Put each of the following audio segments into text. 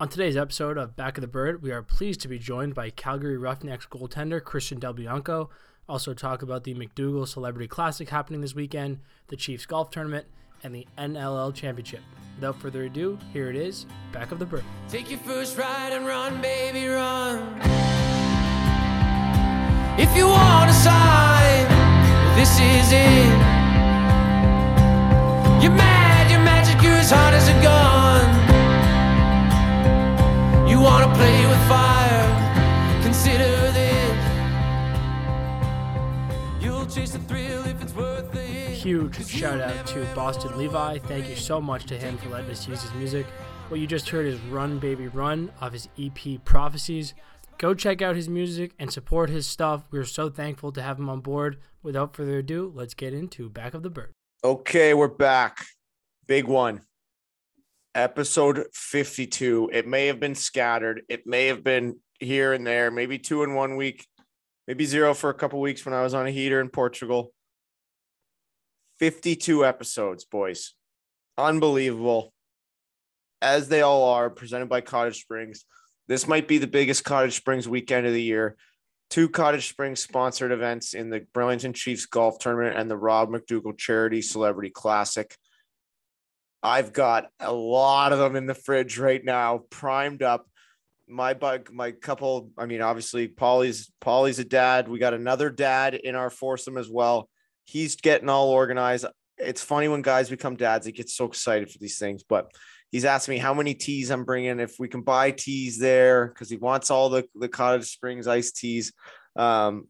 On today's episode of Back of the Bird, we are pleased to be joined by Calgary Roughnecks goaltender Christian Del Bianco. Also, talk about the McDougal Celebrity Classic happening this weekend, the Chiefs Golf Tournament, and the NLL Championship. Without further ado, here it is Back of the Bird. Take your first ride and run, baby, run. If you want sign, this is it. You're mad, magic, you're as as a gun. You wanna play with fire, consider this. You'll chase the thrill if it's worth the hit. Huge 'Cause you shout out to Boston Levi. Thank you so much to him for letting us use his music. What you just heard is Run Baby Run off his EP Prophecies. Go check out his music and support his stuff. We're so thankful to have him on board. Without further ado, let's get into Back of the Bird. Okay, we're back. Big one. Episode 52. It may have been scattered. It may have been here and there, maybe two in one week, maybe zero for a couple weeks when I was on a heater in Portugal. 52 episodes, boys. Unbelievable. As they all are, presented by Cottage Springs. This might be the biggest Cottage Springs weekend of the year. Two Cottage Springs sponsored events in the Burlington Chiefs Golf Tournament and the Rob McDougal Charity Celebrity Classic. I've got a lot of them in the fridge right now, primed up. My bug, my couple. I mean, obviously, Polly's Polly's a dad. We got another dad in our foursome as well. He's getting all organized. It's funny when guys become dads; they get so excited for these things. But he's asking me how many teas I'm bringing, if we can buy teas there, because he wants all the the Cottage Springs iced teas. Um,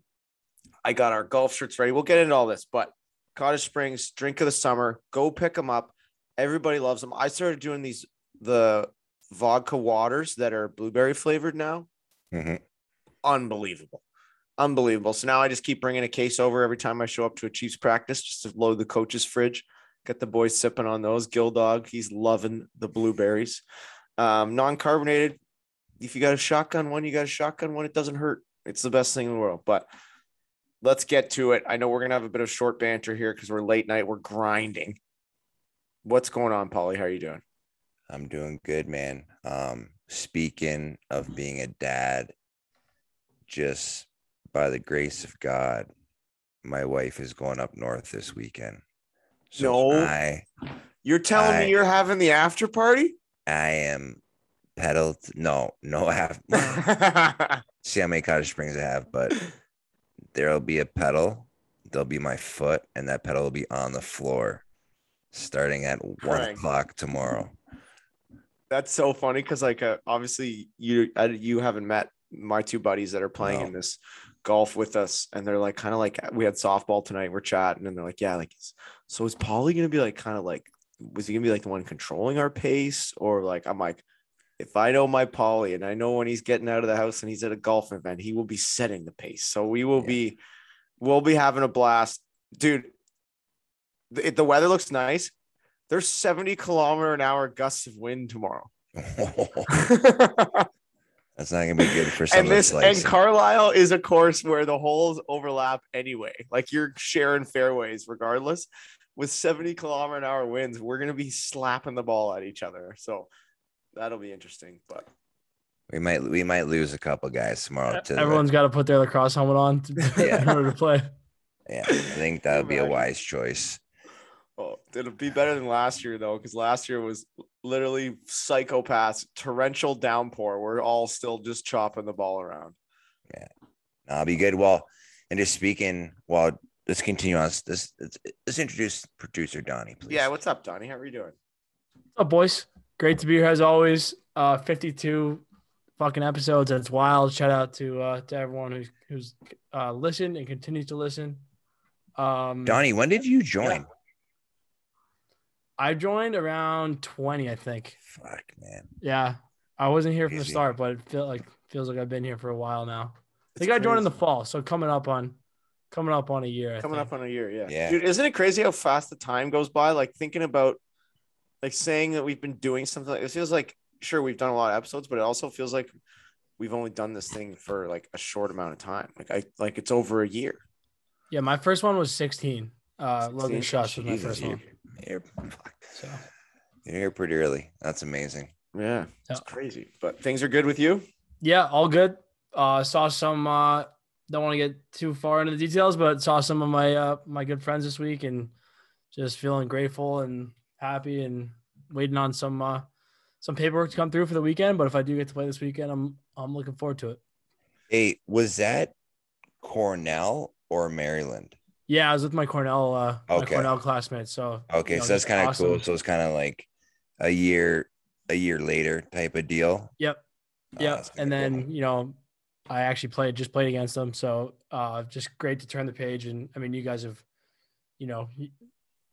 I got our golf shirts ready. We'll get into all this, but Cottage Springs drink of the summer. Go pick them up. Everybody loves them. I started doing these the vodka waters that are blueberry flavored now. Mhm. Unbelievable. Unbelievable. So now I just keep bringing a case over every time I show up to a Chiefs practice just to load the coach's fridge. Get the boys sipping on those. Gill Dog, he's loving the blueberries. Um, non carbonated. If you got a shotgun one, you got a shotgun one. It doesn't hurt. It's the best thing in the world. But let's get to it. I know we're gonna have a bit of short banter here because we're late night. We're grinding. What's going on, Polly? How are you doing? I'm doing good, man. Um, speaking of being a dad, just by the grace of God, my wife is going up north this weekend. So No. I You're telling I- me you're having the after party? I am pedaled. No, no, have see how many cottage springs I have, but there'll be a pedal. There'll be my foot, and that pedal will be on the floor starting at one o'clock tomorrow. That's so funny because, like, uh, obviously you uh, you haven't met my two buddies that are playing No. in this golf with us, and they're like, kind of like we had softball tonight. We're chatting, and they're like, yeah, like, so is Paulie gonna be like, kind of like, was he gonna be like the one controlling our pace, or like, I'm like, if I know my Paulie, and I know when he's getting out of the house and he's at a golf event, he will be setting the pace. So we will Yeah. be, we'll be having a blast, dude. The, the weather looks nice. There's 70 kilometer an hour gusts of wind tomorrow. That's not gonna be good for some and of the this and. Carlisle is a course where the holes overlap anyway. Like you're sharing fairways regardless. With 70 kilometer an hour winds, we're gonna be slapping the ball at each other. So that'll be interesting. But We might we might lose a couple guys tomorrow to Everyone's got to put their lacrosse helmet on to, Yeah. in order to play. yeah. I think that would be a wise choice. Oh, it'll be better than last year though, because last year was literally psychopaths, torrential downpour. We're all still just chopping the ball around. No, I'll be good. Well, and just speaking, well, let's continue on. Let's, let's, let's introduce producer Donnie, please. Yeah, what's up, Donnie? How are you doing? What's up, boys? Great to be here as always. Uh, 52 fucking episodes. That's wild. Shout out to uh, to everyone who's who's uh, listened and continues to listen. Um, Donnie, when did you join? I joined around 20, I think. Fuck, man. Yeah, I wasn't here from the Crazy. start, but it feel like feels like I've been here for a while now. I It's think I joined in the crazy. fall, so coming up on coming up on a year. I coming think. up on a year yeah. Yeah. dude isn't it crazy how fast the time goes by like thinking about like saying that we've been doing something like it feels like sure we've done a lot of episodes but it also feels like we've only done this thing for like a short amount of time like i like it's over a year Yeah, my first one was 16. Uh, Logan 16? Shush was my Jesus, first you're, one. You're, fuck. So You're here pretty early. That's amazing. Yeah, it's Yeah. crazy. But things are good with you. Yeah, all good. Uh, saw some. Uh, don't want to get too far into the details, but saw some of my uh, my good friends this week, and just feeling grateful and happy, and waiting on some uh, some paperwork to come through for the weekend. But if I do get to play this weekend, I'm I'm looking forward to it. Hey, was that Cornell or Maryland? Yeah, I was with my Cornell uh, my Okay. Cornell classmates. So Okay, you know, so that's kind of awesome. cool. So it's kind of like a year, a year later type of deal. Yep. Oh, Yeah, and then cool. you know, I actually played just played against them, so uh, just great to turn the page. And I mean, you guys have, you know,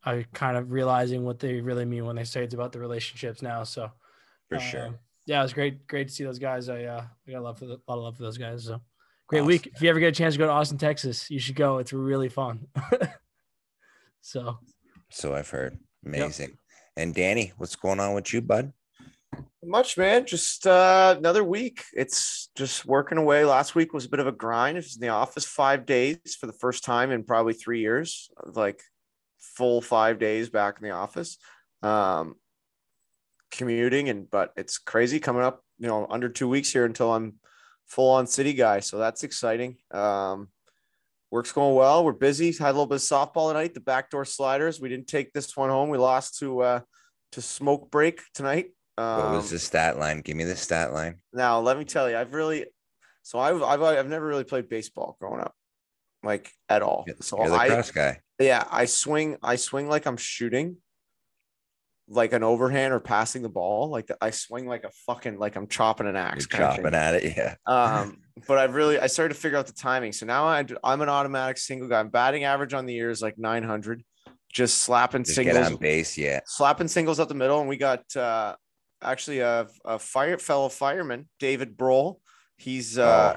I kind of realizing what they really mean when they say it's about the relationships now. So for sure. um, yeah, it was great, great to see those guys. I uh, I got love for the, a lot of love for those guys. So great week. If you ever get a chance to go to Austin, Texas, you should go. It's really fun. so So I've heard. Amazing. And Danny, what's going on with you, bud? Much, man. Just uh, another week. It's just working away. Last week was a bit of a grind. I was in the office five days for the first time in probably three years, like full five days back in the office. Um, commuting and but it's crazy coming up, you know, under two weeks here until I'm full on city guy. So that's exciting. Um, work's going well. We're busy. Had a little bit of softball tonight. The backdoor sliders. We didn't take this one home. We lost to uh to smoke break tonight. Um, What was the stat line? Give me the stat line. now, let me tell you, I've really, so I've, I've, I've never really played baseball growing up, like at all. So You're the I, guy. yeah, I swing, I swing like I'm shooting, like an overhand or passing the ball. Like I swing like a fucking, like I'm chopping an axe. You're chopping at it. Yeah. Um, but I've really, I started to figure out the timing. So now I, I'm an automatic single guy. I'm batting average on the year is like 900, just slapping Just get singles on base. Yeah. slapping singles up the middle, and we got uh, actually a, a fire fellow fireman, David Broll. He's uh,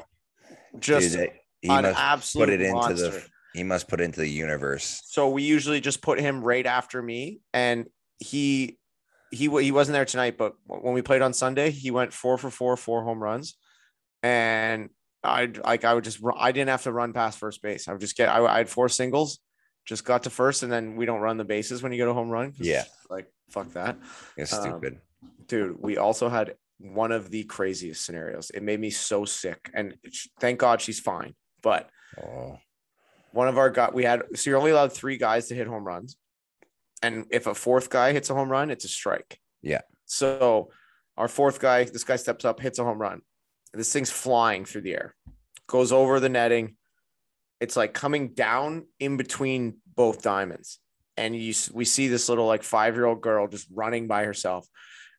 just Dude, he an absolute put it into monster. the he must put into the universe. So we usually just put him right after me, and he he he wasn't there tonight, but when we played on Sunday, he went four for four, four home runs, and I like I would just I didn't have to run past first base. I would just get I, I had four singles, just got to first, and then we don't run the bases when you go to home run. Yeah. like fuck that. It's Um, stupid. dude we also had one of the craziest scenarios it made me so sick and thank god she's fine but oh, one of our got we had so you're only allowed three guys to hit home runs and if a fourth guy hits a home run it's a strike. Yeah. so our fourth guy this guy steps up hits a home run. This thing's flying through the air goes over the netting. It's like coming down in between both diamonds. And you we see this little like five year old girl just running by herself.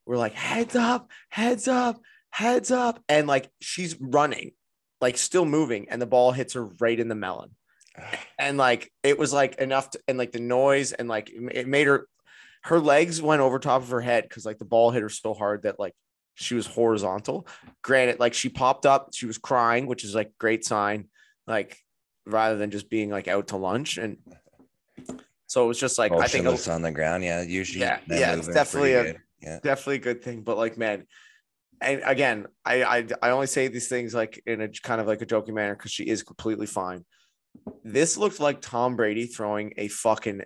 We're like heads up heads up heads up. And like she's running like still moving and the ball hits her right in the melon and like it was like enough to, and like the noise and like it made her her legs went over top of her head because like the ball hit her so hard that like she was horizontal granted like she popped up she was crying which is like great sign like rather than just being like out to lunch and so it was just like i think motionless on the ground. Yeah. Usually. Yeah, yeah, it's definitely a- good. Yeah. definitely a good thing but like man and again i i, I only say these things like in a kind of like a joking manner because she is completely fine this looked like tom brady throwing a fucking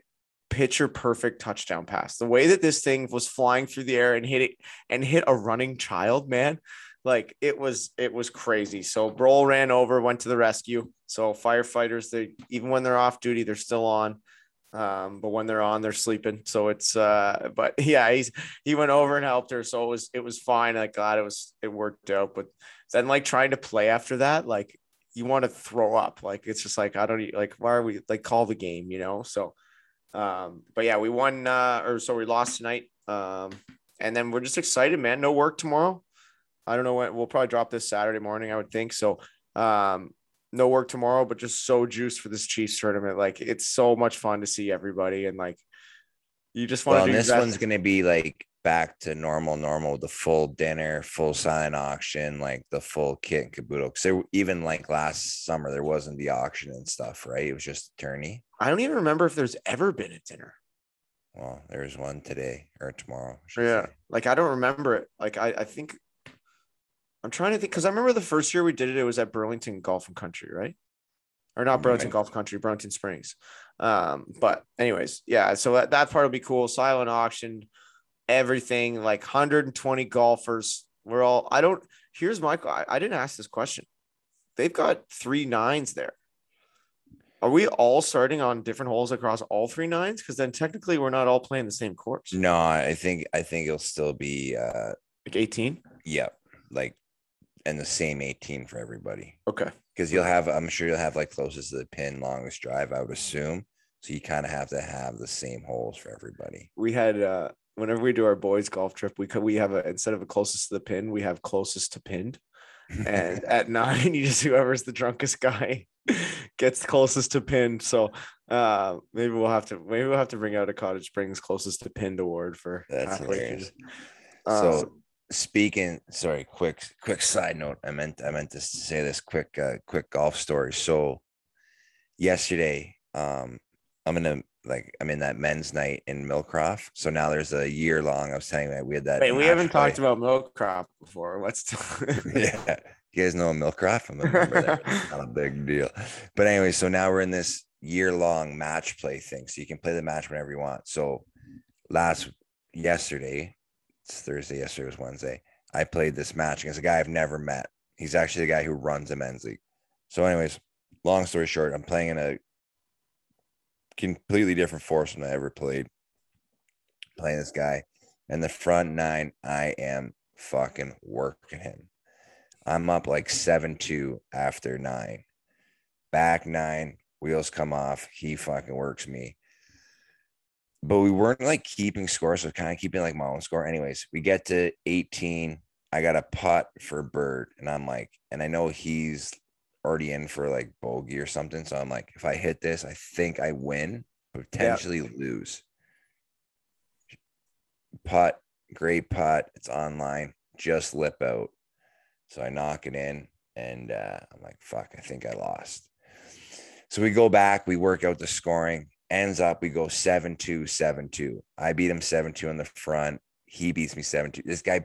pitcher perfect touchdown pass the way that this thing was flying through the air and hit it and hit a running child man like it was it was crazy so Broll ran over went to the rescue so firefighters they even when they're off duty they're still on um, but when they're on, they're sleeping. So it's uh, but yeah, he's he went over and helped her, so it was it was fine. Like God, it was it worked out. But then like trying to play after that, like you want to throw up. Like it's just like I don't like why are we like call the game, you know? So um, but yeah, we won uh, or so we lost tonight. Um, and then we're just excited, man. No work tomorrow. I don't know when we'll probably drop this Saturday morning, I would think. So um no work tomorrow, but just so juiced for this Chiefs tournament. Like it's so much fun to see everybody and like you just want Well, to do this one's gonna be like back to normal, normal, the full dinner, full sign auction, like the full kit and caboodle. Because there, even like last summer, there wasn't the auction and stuff, right? It was just a tourney. I don't even remember if there's ever been a dinner. Well, there's one today or tomorrow. Yeah. say. Like I don't remember it. Like I, I think I'm trying to think because I remember the first year we did it, it was at Burlington Golf and Country, right? Or not Burlington Right. Golf Country, Burlington Springs. Um, but anyways, yeah. So that, that part will be cool. Silent auction. Everything like 120 golfers. We're all, I don't, here's my, I, I didn't ask this question. They've got three nines there. Are we all starting on different holes across all three nines? Because then technically we're not all playing the same course. No, I think I think it'll still be uh Like 18? yeah, like and the same 18 for everybody. Okay. Because you'll have I'm sure you'll have like closest to the pin, longest drive, I would assume. So you kind of have to have the same holes for everybody. We had, uh, whenever we do our boys golf trip, we could, we have a, instead of a closest to the pin, we have closest to pinned. and at nine, you just whoever's the drunkest guy gets closest to pinned. So uh maybe we'll have to maybe we'll have to bring out a Cottage Springs closest to pinned award for That's hilarious. through. So Um, speaking, sorry, quick, quick side note. I meant I meant to say this quick, uh, quick golf story. So yesterday, um, I'm in a like I'm in that men's night in Millcroft. So now there's a year long. I was saying that we had that. wait, we haven't talked about Millcroft before. Let's yeah. You guys know Millcroft? I'm a member there. It's not a big deal. But anyway, so now we're in this year long match play thing. So you can play the match whenever you want. So last yesterday, it's Thursday, yesterday was Wednesday. I played this match against a guy I've never met. He's actually the guy who runs a men's league. So, anyways, long story short, I'm playing in a completely different force than I ever played. Playing this guy. And the front nine, I am fucking working him. I'm up like 7 2 after nine. Back nine, wheels come off. He fucking works me. But we weren't like keeping score. So kind of keeping like my own score. Anyways, we get to 18. I got a putt for Bird. And I'm like, and I know he's already in for like bogey or something. So I'm like, if I hit this, I think I win, potentially lose. Putt, great putt. It's online, just lip out. So I knock it in and uh, I'm like, fuck, I think I lost. So we go back, we work out the scoring. Ends up, we go 7 2, 7 2. I beat him 7 2 in the front. He beats me 7 2. This guy,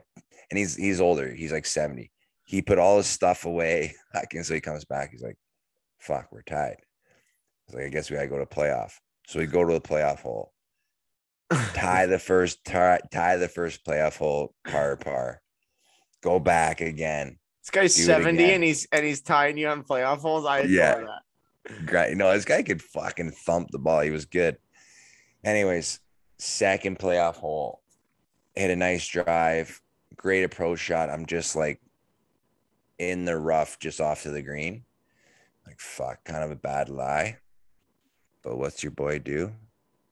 and he's he's older, he's like 70. He put all his stuff away. I can so he comes back. He's like, fuck, we're tied. Was like, I guess we gotta go to playoff. So we go to the playoff hole. tie the first tie, tie the first playoff hole, par par. Go back again. this guy's 70 and he's and he's tying you on playoff holes. I adore Yeah. that. Great. No, this guy could fucking thump the ball. He was good. Anyways, second playoff hole. Hit a nice drive. Great approach shot. I'm just like in the rough, just off to the green. Like, fuck, kind of a bad lie. But what's your boy do?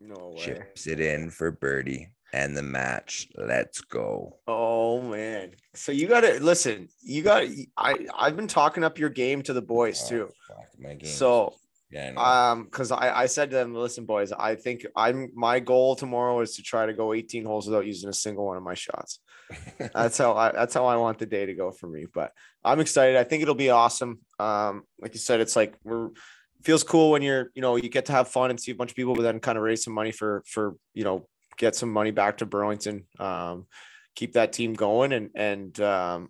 No way. Chips it in for birdie and the match. Let's go. Oh man. So you gotta listen, you gotta I I've been talking up your game to the boys Oh, too. fuck, my game. So yeah, I know. um because I, I said to them, listen, boys, I think I'm my goal tomorrow is to try to go 18 holes without using a single one of my shots. That's how I that's how I want the day to go for me. But I'm excited. I think it'll be awesome. Um, like you said, it's like we're feels cool when you're, you know, you get to have fun and see a bunch of people, but then kind of raise some money for for you know, get some money back to Burlington. Um, keep that team going and and um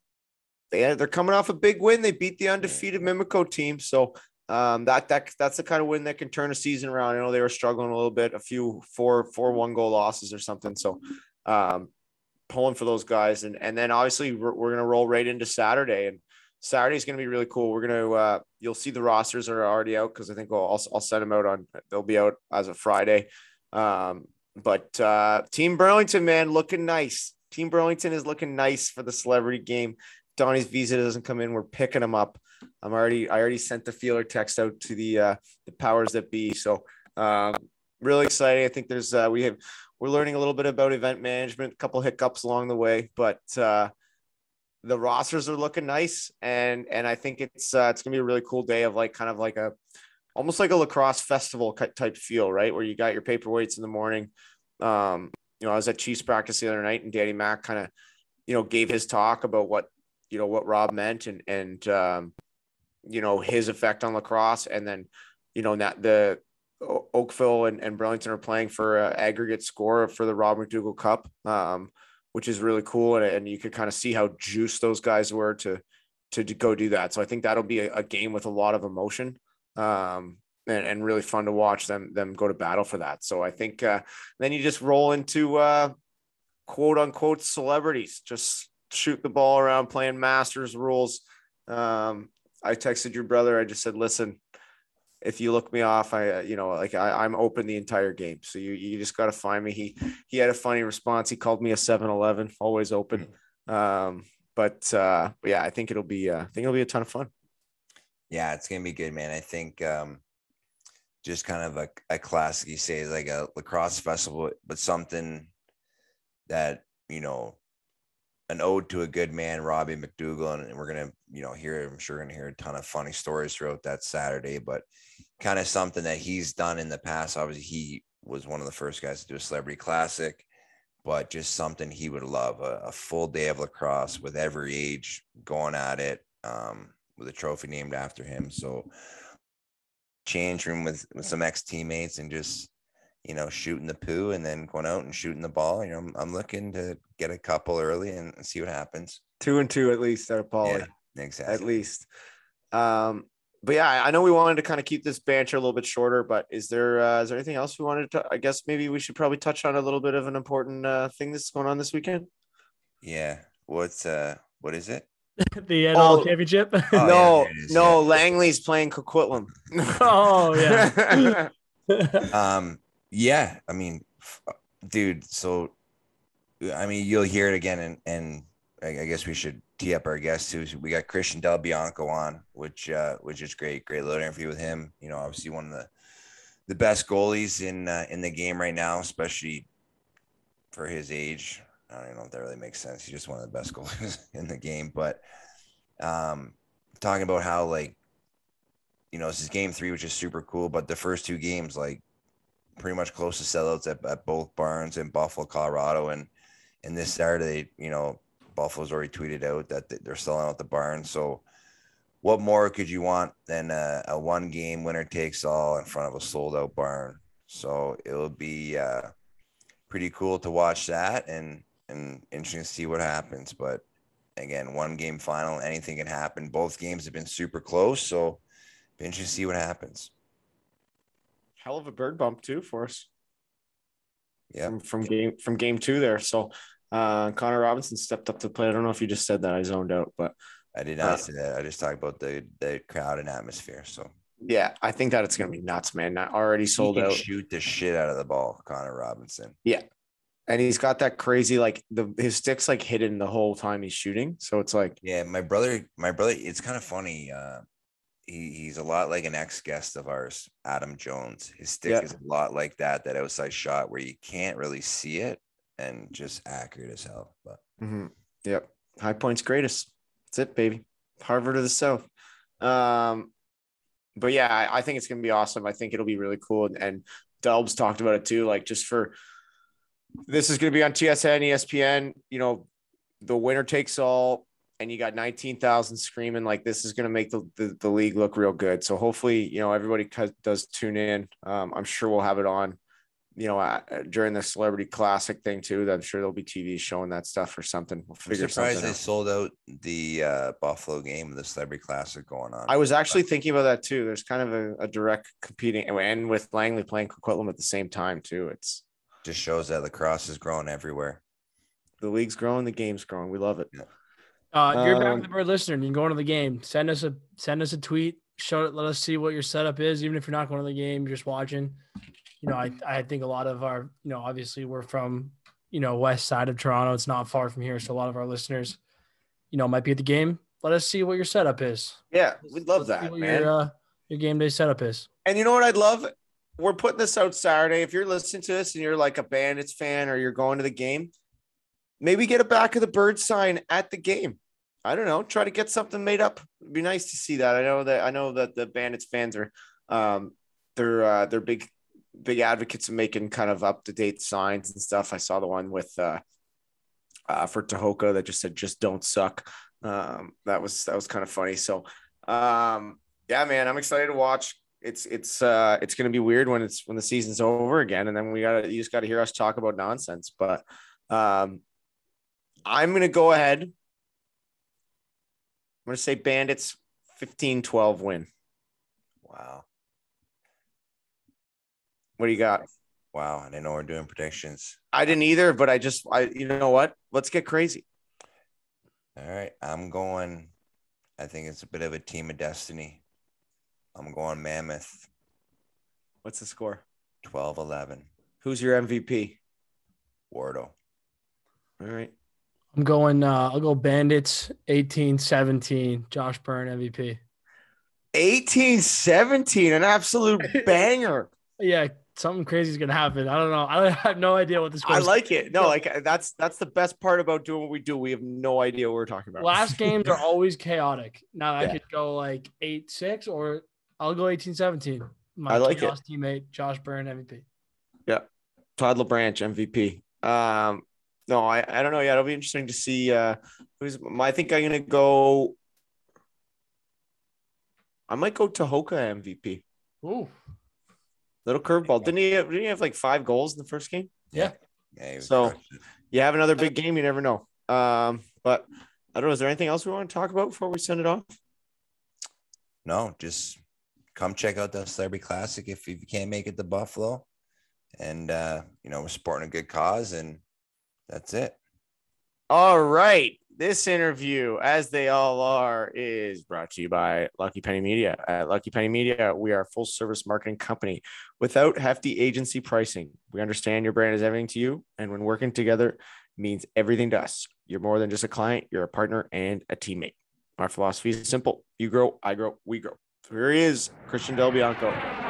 they they're coming off a big win. They beat the undefeated Mimico team. So um that that that's the kind of win that can turn a season around. I know they were struggling a little bit, a few four four one goal losses or something. So um pulling for those guys and and then obviously we're, we're gonna roll right into Saturday and Saturday's gonna be really cool. We're gonna uh you'll see the rosters are already out because I think I'll, I'll I'll send them out on they'll be out as of Friday. Um but uh Team Burlington man looking nice. Team Burlington is looking nice for the celebrity game. Donnie's visa doesn't come in. We're picking him up. I'm already I already sent the feeler text out to the uh the powers that be. So um really exciting. I think there's uh we have we're learning a little bit about event management, a couple hiccups along the way, but uh the rosters are looking nice and and I think it's uh it's gonna be a really cool day of like kind of like a almost like a lacrosse festival type feel, right? Where you got your paperweights in the morning. Um, you know, I was at Chiefs practice the other night and Danny Mack kind of, you know, gave his talk about what, you know, what Rob meant and, and, um, you know, his effect on lacrosse. And then, you know, that the Oakville and, and Burlington are playing for an aggregate score for the Rob McDougall Cup, um, which is really cool. And, and you could kind of see how juiced those guys were to, to, to go do that. So I think that'll be a, a game with a lot of emotion um, and, and really fun to watch them them go to battle for that. So I think uh, then you just roll into uh, quote unquote celebrities just shoot the ball around playing masters rules. Um, I texted your brother. I just said, listen, if you look me off, I, you know, like I, I'm open the entire game. So you, you just got to find me. He, he had a funny response. He called me a 7 Eleven, always open. Um, but, uh, but yeah, I think it'll be, uh, I think it'll be a ton of fun. Yeah, it's gonna be good, man. I think um, just kind of a, a classic, you say, like a lacrosse festival, but something that you know, an ode to a good man, Robbie McDougall, and we're gonna, you know, hear. I'm sure gonna hear a ton of funny stories throughout that Saturday, but kind of something that he's done in the past. Obviously, he was one of the first guys to do a celebrity classic, but just something he would love a, a full day of lacrosse with every age going at it. Um, with a trophy named after him. So change room with, with some ex teammates and just you know shooting the poo and then going out and shooting the ball. You know, I'm, I'm looking to get a couple early and, and see what happens. Two and two at least at Poly. Yeah, exactly. At least. Um, but yeah, I know we wanted to kind of keep this banter a little bit shorter, but is there uh, is there anything else we wanted to? I guess maybe we should probably touch on a little bit of an important uh, thing that's going on this weekend. Yeah. What's uh what is it? the NLL championship. Oh, no, there it is, no, yeah. Langley's playing Coquitlam. oh yeah. um yeah i mean f- dude so i mean you'll hear it again and and i I guess we should tee up our guests too. We got christian del bianco on which uh which is great great little interview with him. You know obviously one of the the best goalies in uh, in the game right now especially for his age. I don't even know if that really makes sense. He's just one of the best goalies in the game but um talking about how like you know this is game three which is super cool but the first two games like pretty much close to sellouts at, at both barns in Buffalo, Colorado. And and this Saturday, you know, Buffalo's already tweeted out that they're selling out the barn. So what more could you want than a, a one game winner takes all in front of a sold out barn? So it'll be uh, pretty cool to watch that and and interesting to see what happens. But again, one game final, anything can happen. Both games have been super close, so interesting to see what happens. Hell of a bird bump too for us. Yeah. From, from game from game two there. So uh Connor Robinson stepped up to play. I don't know if you just said that. I zoned out, but I did not Uh, say that. I just talked about the the crowd and atmosphere. So yeah, I think that it's gonna be nuts, man. I already sold out. shoot the shit out of the ball, Connor Robinson. Yeah, and he's got that crazy like the his stick's like hidden the whole time he's shooting. So it's like Yeah, my brother, my brother, it's kind of funny. Uh, he, he's a lot like an ex guest of ours, Adam Jones. His stick Yeah. is a lot like that, that outside shot where you can't really see it and just accurate as hell. But Mhm. Yep. High points greatest. That's it, baby. Harvard of the South. Um, but yeah, I, I think it's gonna be awesome. I think it'll be really cool. And, and Dubs talked about it too. Like just for this is gonna be on TSN, ESPN. You know, the winner takes all, and you got nineteen thousand screaming. Like this is gonna make the, the the league look real good. So hopefully, you know, everybody does tune in. Um, I'm sure we'll have it on you know, uh, during the celebrity classic thing too. that I'm sure there'll be TV showing that stuff or something. We'll I'm figure surprised something they out. sold out the uh, Buffalo game, the Celebrity Classic going on. I was actually thinking about that too. There's kind of a, a direct competing, and with Langley playing Coquitlam at the same time too. It's just shows that lacrosse is growing everywhere. the league's growing, the game's growing. We love it. Uh, you're back Um, the bird listener and you can go into the game. Send us a send us a tweet. Show it. Let us see what your setup is. Even if you're not going to the game, you're just watching. You know, I I think a lot of our you know obviously we're from you know west side of Toronto. It's not far from here, so a lot of our listeners, you know, might be at the game. Let us see what your setup is. Yeah, we'd love Let's that, man. Your, uh, your game day setup is. And you know what I'd love? We're putting this out Saturday. If you're listening to this and you're like a Bandits fan or you're going to the game, maybe get a back of the bird sign at the game. I don't know. Try to get something made up. It'd be nice to see that. I know that I know that the Bandits fans are um they're uh they're big big advocates of making kind of up to date signs and stuff. I saw the one with uh uh for Tehoka that just said just don't suck. Um that was that was kind of funny. So um yeah, man, I'm excited to watch. It's it's uh it's gonna be weird when it's when the season's over again, and then we gotta you just gotta hear us talk about nonsense. But um I'm gonna go ahead. I'm gonna say bandits 15-12 win. Wow. What do you got? Wow, I didn't know we're doing predictions. I didn't either, but I just I you know what? Let's get crazy. All right, I'm going. I think it's a bit of a team of destiny. I'm going Mammoth What's the score? 12 11. Who's your MVP? Wardo. All right. I'm going. Uh, I'll go Bandits 18-17. Josh Byrne MVP. 18 17, an absolute banger. Yeah, something crazy is gonna happen. I don't know. I have no idea what score. I is. like it. No, like that's that's the best part about doing what we do. We have no idea what we're talking about. Last games are always chaotic. Now I could go like eight six or I'll go 18-17. My I like it. teammate Josh Byrne MVP. Yeah, Todd LeBranch MVP. Um, no, I, I don't know yet. It'll be interesting to see. Uh, who's I think I'm gonna go. I might go Tehoka MVP. Ooh, Little curveball. Didn't he? Have, didn't he have like five goals in the first game? Yeah. Yeah, So- crushing. You have another big game. You never know. Um, but I don't know. Is there anything else we want to talk about before we send it off? no, just come check out the Celebrity Classic if you can't make it to Buffalo. And, uh, you know, we're supporting a good cause, and that's it. All right. This interview, as they all are, is brought to you by Lucky Penny Media. At Lucky Penny Media, we are a full service marketing company without hefty agency pricing. We understand your brand is everything to you, and when working together means everything to us. You're more than just a client, you're a partner and a teammate. Our philosophy is simple you grow, I grow, we grow. So here he is, Christian Del Bianco.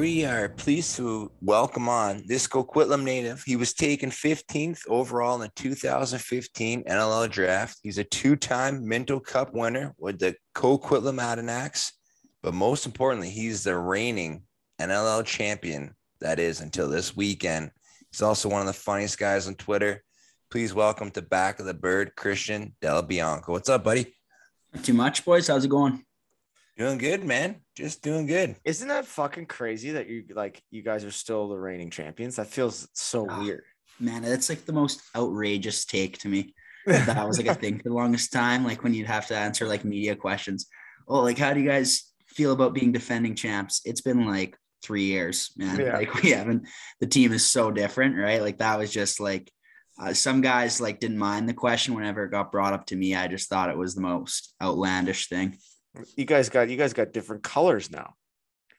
We are pleased to welcome on this Coquitlam native. He was taken 15th overall in the 2015 NLL draft. He's a two-time Minto Cup winner with the Coquitlam Adanacs. But most importantly, he's the reigning NLL champion. That is until this weekend. He's also one of the funniest guys on Twitter. Please welcome to Back of the Bird, Christian Del Bianco. What's up, buddy? Not too much, boys. How's it going? Doing good, man. Just doing good. Isn't that fucking crazy that you like you guys are still the reigning champions? That feels so Ah. weird. Man, that's like the most outrageous take to me. That was like a thing for the longest time. Like when you'd have to answer like media questions. Oh, like how do you guys feel about being defending champs? It's been like three years, man. Yeah. Like we haven't. The team is so different, right? Like that was just like uh, some guys like didn't mind the question whenever it got brought up to me. I just thought it was the most outlandish thing. You guys got you guys got different colors now.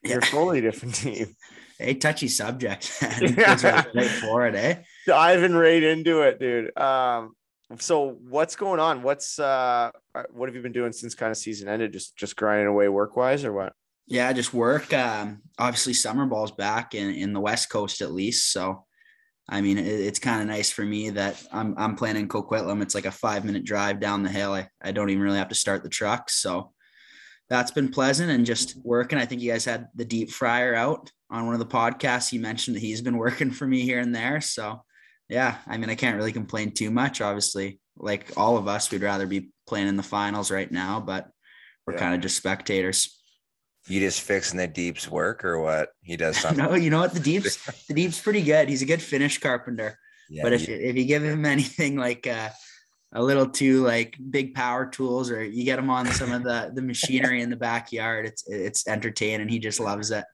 You're a Yeah. totally different team. A touchy subject. right for it, eh? Diving right into it, dude. Um, so what's going on? What's uh what have you been doing since kind of season ended? Just just grinding away work wise or what? Yeah, just work. Um, obviously, summer ball's back in, in the West Coast at least. So, I mean, it, it's kind of nice for me that I'm I'm playing in Coquitlam. It's like a five minute drive down the hill. I, I don't even really have to start the truck. So, that's been pleasant and just working. I think you guys had the deep fryer out on one of the podcasts. He mentioned that he's been working for me here and there. So, yeah, I mean, I can't really complain too much. Obviously, like all of us, we'd rather be playing in the finals right now, but we're Yeah. kind of just spectators. You just fixing the deep's work or what? He does something. No, you know what? The deep's the deep's pretty good. He's a good finish carpenter. Yeah, but if you, if you give him anything like uh, a little too like big power tools, or you get him on some of the the machinery in the backyard, it's it's entertaining. He just loves it.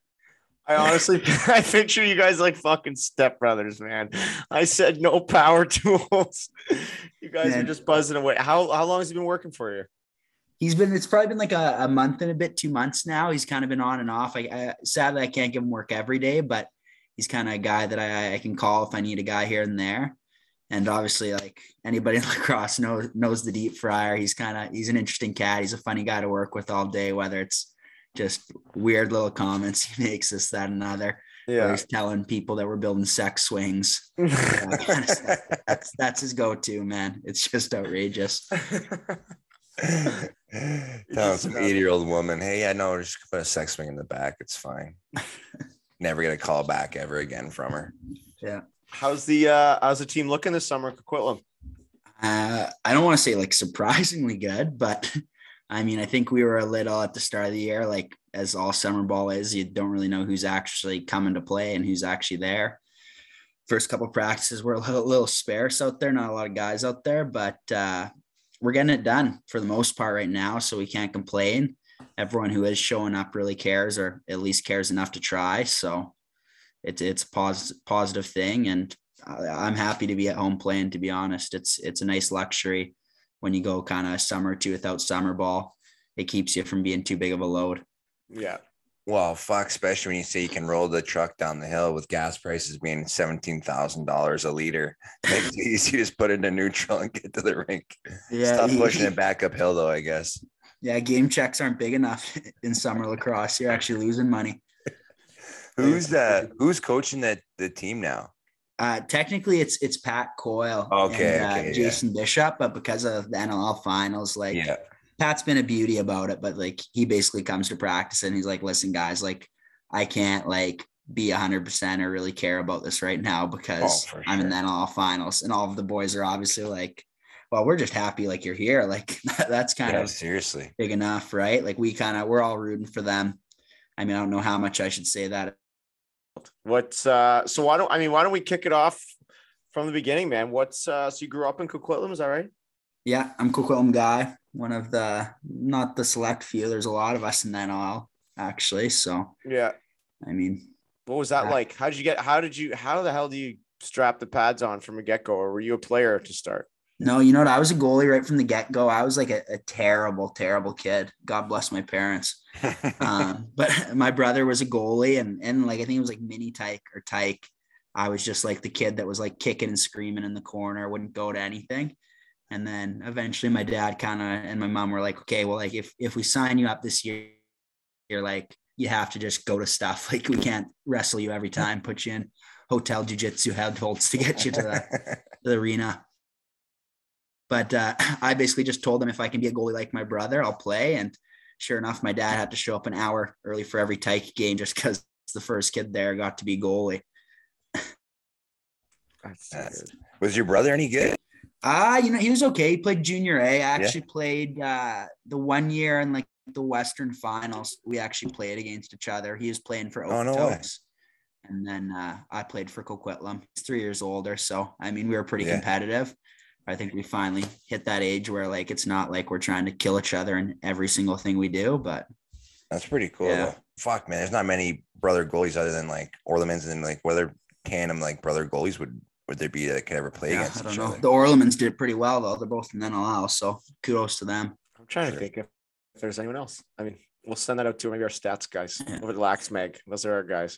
I honestly I picture you guys like fucking stepbrothers, man. I said no power tools. You guys are just buzzing away. How how long has he been working for you? He's been it's probably been like a, a month and a bit, two months now. He's kind of been on and off. I, I sadly I can't give him work every day, but he's kind of a guy that I, I can call if I need a guy here and there. And obviously, like anybody in lacrosse knows knows the deep fryer. He's kind of he's an interesting cat. He's a funny guy to work with all day, whether it's just weird little comments he makes this, that, and another. Or Yeah. he's telling people that we're building sex swings. Kind of. That's that's his go-to, man. It's just outrageous. Telling some 80 year old woman, hey, I know, just put a sex swing in the back. It's fine. Never get a call back ever again from her. How's the uh how's the team looking this summer, Coquitlam? Uh, I don't want to say like surprisingly good, but I mean, I think we were a little at the start of the year, like as all summer ball is, you don't really know who's actually coming to play and who's actually there. First couple practices were a little, little sparse out there, not a lot of guys out there, but uh, we're getting it done for the most part right now, so we can't complain. everyone who is showing up really cares, or at least cares enough to try. So it's it's a pos- positive thing, and I'm happy to be at home playing. To be honest, it's it's a nice luxury when you go kind of summer to without summer ball. It keeps you from being too big of a load. Yeah. Well, fuck, especially when you say you can roll the truck down the hill with gas prices being seventeen thousand dollars a liter. Makes it easy to just put it in neutral and get to the rink. yeah Stop pushing it back uphill though, I guess. Yeah, game checks aren't big enough in summer lacrosse. You're actually losing money. Who's uh who's coaching that the team now? Uh, technically, it's it's Pat Coyle Okay, and uh, okay, yeah. Jason Bishop, but because of the NLL finals, like yeah. Pat's been a beauty about it. But like he basically comes to practice and he's like, "Listen, guys, like I can't like be hundred percent or really care about this right now because Oh, I'm in the. NLL finals." And all of the boys are obviously like, "Well, we're just happy like you're here." Like that's kind Yeah, of seriously. big enough, right? Like we kind of we're all rooting for them. I mean, I don't know how much I should say that. What's uh so why don't I mean why don't we kick it off from the beginning, man? What's uh so you grew up in Coquitlam, is that right? Yeah, I'm Coquitlam guy, one of the not the select few. There's a lot of us in the NLL actually. So Yeah. I mean, What was that like? How did you get how did you how the hell do you strap the pads on from a get-go or were you a player to start? No, you know what? I was a goalie right from the get go. I was like a, a terrible, terrible kid. God bless my parents. Um, but my brother was a goalie, and and like I think it was like mini tyke or tyke. I was just like the kid that was like kicking and screaming in the corner, wouldn't go to anything. And then eventually my dad kind of and my mom were like, okay, well, like if if we sign you up this year, you're like, you have to just go to stuff. Like we can't wrestle you every time, put you in hotel jujitsu head holds to get you to the, to the arena. But uh, I basically just told him if I can be a goalie like my brother, I'll play. And sure enough, my dad had to show up an hour early for every Tyke game just because the first kid there got to be goalie. That's That's- was your brother any good? Ah, you know, he was okay. He played junior A. I actually played uh, the one year in like the Western finals. We actually played against each other. He was playing for Oh, no And then uh, I played for Coquitlam. He's three years older. So, I mean, we were pretty Yeah. competitive. I think we finally hit that age where like it's not like we're trying to kill each other in every single thing we do, but That's pretty cool. Yeah. Fuck, man. There's not many brother goalies other than like Orlemans and like whether tandem like brother goalies would would there be that could ever play yeah, against I don't each know. other? The Orlemans did pretty well though. They're both in NLL, so kudos to them. I'm trying Sure. to think if, if there's anyone else. I mean, we'll send that out to maybe our stats guys Yeah. over the Lax Meg. Those are our guys.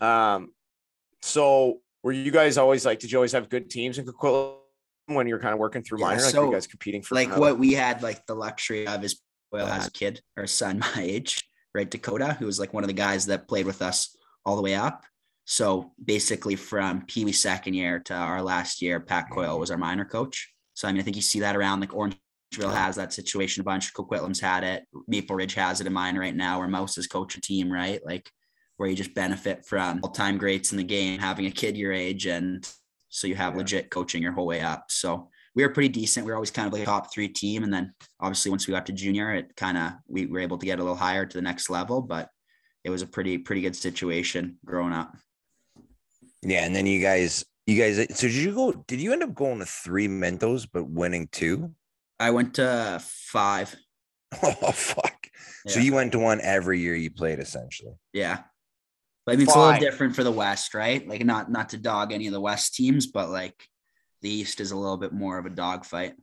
Um, so were you guys always like? Did you always have good teams in Coquitlam when you're kind of working through Yeah, minor? Like, so, were you guys competing for like what we had like the luxury of is well as a kid or son my age right dakota who was like one of the guys that played with us all the way up. So basically from pee wee second year to our last year pat mm-hmm. coyle was our minor coach. So i mean i think you see that around like orangeville has that situation a bunch coquitlam's had it maple ridge has it in mine right now where Mouse is coach a team right? Like where you just benefit from all-time greats in the game having a kid your age and so you have Yeah. legit coaching your whole way up so we were pretty decent. We were always kind of like a top three team. And then obviously once we got to junior, it kind of we were able to get a little higher to the next level. But it was a pretty, pretty good situation growing up. Yeah, and then you guys, you guys. So did you go? Did you end up going to three Mintos but winning two? I went to five. Oh fuck! So you went to one every year you played essentially. Yeah. But I mean, it's a little different for the West, right? Like not not to dog any of the West teams, but like the East is a little bit more of a dog fight.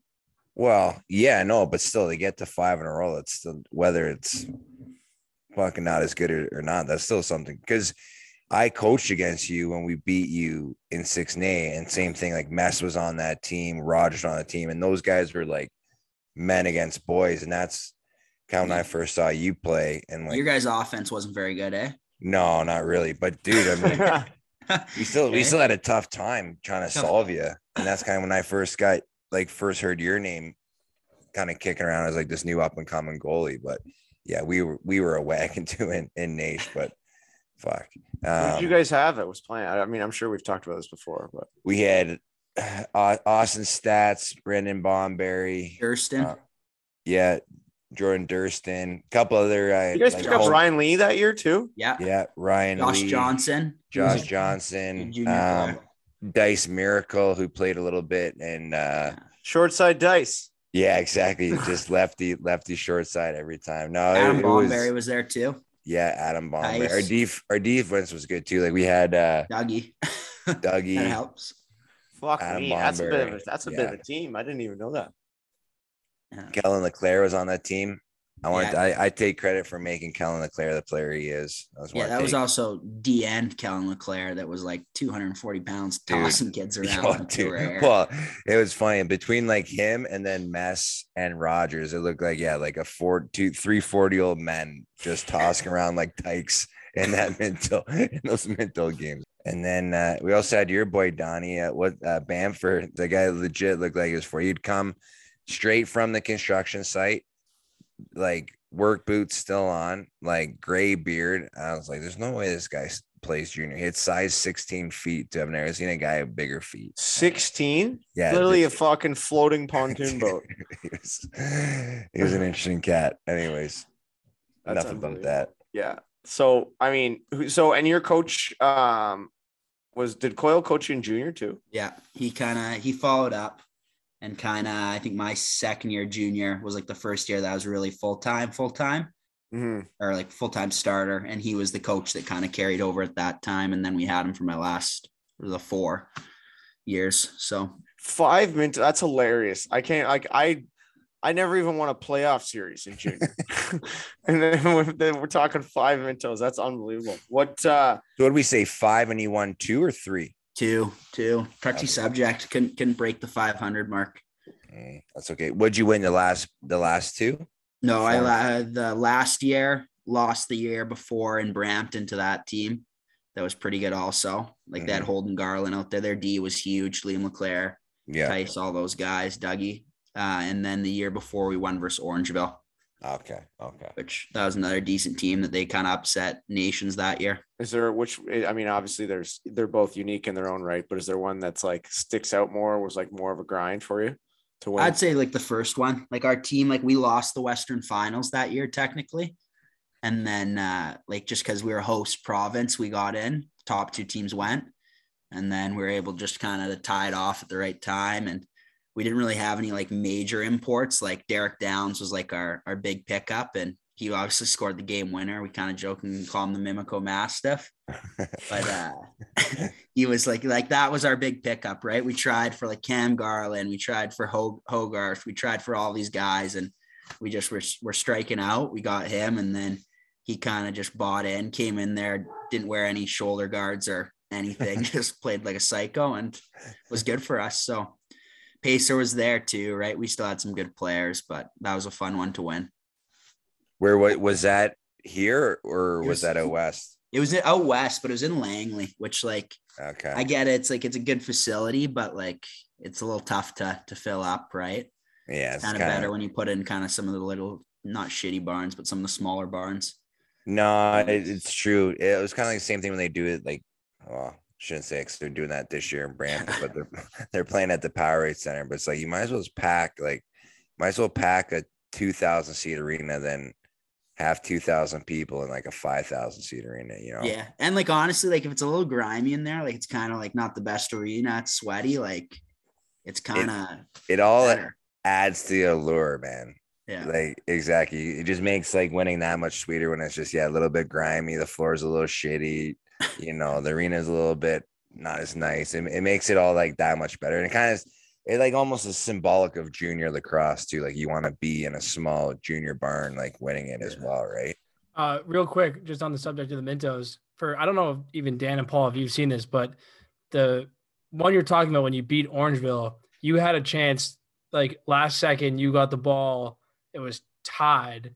Well, yeah, no, but still, to get to five in a row, it's still whether it's fucking not as good or, or not. That's still something because I coached against you when we beat you in six A, and same thing. Like Mess was on that team, Rogers on the team, and those guys were like men against boys, and that's kind of when I first saw you play. And like, Your guys' offense wasn't very good, eh? No, not really, but dude, I mean, we still we still had a tough time trying to Tough. solve you and that's kind of when i first got like first heard your name kind of kicking around as like this new up and coming goalie but yeah we were we were a wagon too in in Nash, but fuck Who did you um, guys have that was playing? I I mean, I'm sure we've talked about this before, but we had uh, austin Staats brendan bomberry Durston. Uh, yeah jordan durston a couple other uh, you guys like, picked up old- Ryan Lee that year too. yeah. yeah ryan Josh Lee, Johnson. Josh johnson um, dice miracle who played a little bit and uh Short side dice. Yeah, exactly. Just lefty, lefty short side every time. No, it- Adam it was- Bomberry was there too. yeah, Adam Bomber. Our Nice. def our defense was good too. Like we had uh Dougie. Dougie. that helps. Fuck Adam me. That's a bit of a that's a bit of a team. I didn't even know that. Yeah. Kellen LeClaire was on that team. I want Yeah. I, I take credit for making Kellen LeClaire the player he is. That was Yeah, that was also DN Kellen LeClaire that was like 240 pounds Dude. tossing kids around. Yo, in dude. pure air. Well, it was funny between like him and then Mess and Rogers. It looked like yeah, like a four, two, three, 40 old men just tossing around like tykes in that mental in those mental games. And then uh, we also had your boy Donnie at what uh, Bamford. The guy legit looked like he was for he'd come straight from the construction site, like work boots still on, like gray beard. I was like, there's no way this guy plays junior. He had size 16 feet. To have never seen a guy with bigger feet. 16? Yeah, Literally a fucking floating pontoon boat. he, was, he was an interesting cat. Anyways, That's enough about that. Yeah. So I mean, so and your coach um was did Coyle coach in junior too? Yeah, he kind of he followed up, and kind of I think my second year junior was like the first year that I was really full time, full time, Mm-hmm. or like full time starter, and he was the coach that kind of carried over at that time, and then we had him for my last the four years. So Five minutes. That's hilarious. I can't like I I never even won a playoff series in junior. and then we're, then we're talking five Mintos. That's unbelievable. What uh So what did we say? Five and he won two or three? Two, two touchy subject, couldn't couldn't break the 500 mark. Mm, that's okay. What'd you win the last the last two? No, I Four. la- the last year lost the year before in Brampton to that team. That was pretty good also. Like that Mhm. Holden Garland out there. Their D was huge. Liam LeClaire, Yeah. Tice, all those guys, Dougie. Uh, and then the year before we won versus Orangeville, Okay. Okay. which that was another decent team that they kind of upset nations that year. is there which I mean obviously there's they're both unique in their own right, but is there one that's like sticks out more was like more of a grind for you to win? I'd say like the first one, like our team, like we lost the Western Finals that year technically, and then uh, like just because we were host province, we got in. Top two teams went, and then we were able just kind of to tie it off at the right time, and we didn't really have any like major imports. Like Derek Downs was like our our big pickup, and he obviously scored the game winner. We kind of jokingly call him the Mimico Mastiff but uh he was like like that was our big pickup right we tried for like cam garland we tried for Ho- hogarth we tried for all these guys and we just were, were striking out we got him and then he kind of just bought in came in there didn't wear any shoulder guards or anything just played like a psycho and was good for us so pacer was there too right we still had some good players but that was a fun one to win Where what was that here or was was- that out west? it was out west but it was in langley which like Okay. I get it. It's like it's a good facility, but like it's a little tough to to fill up, right? yeah, It's kind of better when you put in kind of some of the little not shitty barns, but some of the smaller barns. No, it's true. It was kind of like the same thing when they do it. Like, well, shouldn't say because they're doing that this year in Brampton, but they're they're playing at the Powerade Center. But it's like you might as well just pack like, might as well pack a two thousand seat arena than have two thousand people in like a five thousand seat arena. You know? Yeah, and like honestly, like if it's a little grimy in there, like it's kind of like not the best arena. It's sweaty, like it's kind of It all better. adds to the allure, man. Yeah, Like exactly. It just makes like winning that much sweeter when it's just yeah, a little bit grimy. The floor is a little shitty. You know, the arena is a little bit not as nice. It, it makes it all like that much better. And it kind of it like almost is symbolic of junior lacrosse too. Like you want to be in a small junior barn, like winning it as well, right? Uh, real quick, just on the subject of the Mintos, for I don't know if even Dan and Paul if you've seen this, but the one you're talking about when you beat Orangeville, you had a chance like last second, you got the ball, it was tied,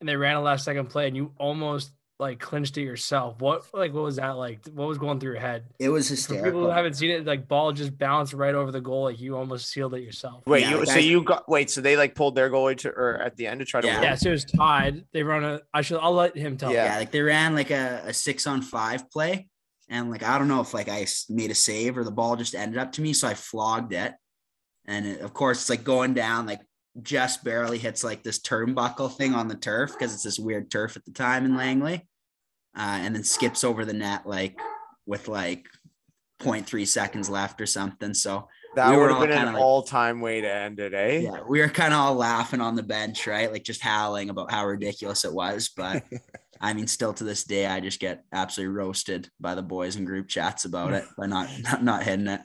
and they ran a last second play, and you almost like clinched it yourself. What like what was that like? What was going through your head? it was For people who haven't seen it, like ball just bounced right over the goal, like you almost sealed it yourself. Wait, Yeah, you so you got wait, so they like pulled their goalie to or at the end to try to Yeah. win? Yeah, so it was tied. They run a. I should. I'll let him tell. Yeah. yeah, like they ran like a, a six on five play. And like, I don't know if like I made a save or the ball just ended up to me. So I flogged it. And it, of course, it's like going down, like just barely hits like this turnbuckle thing on the turf because it's this weird turf at the time in Langley. Uh, and then skips over the net like with like 0.3 seconds left or something. So That we would have been an like- all-time way to end it, eh? Yeah, we were kind of all laughing on the bench, right? Like just howling about how ridiculous it was. But I mean, still to this day, I just get absolutely roasted by the boys in group chats about it by not not, not hitting it.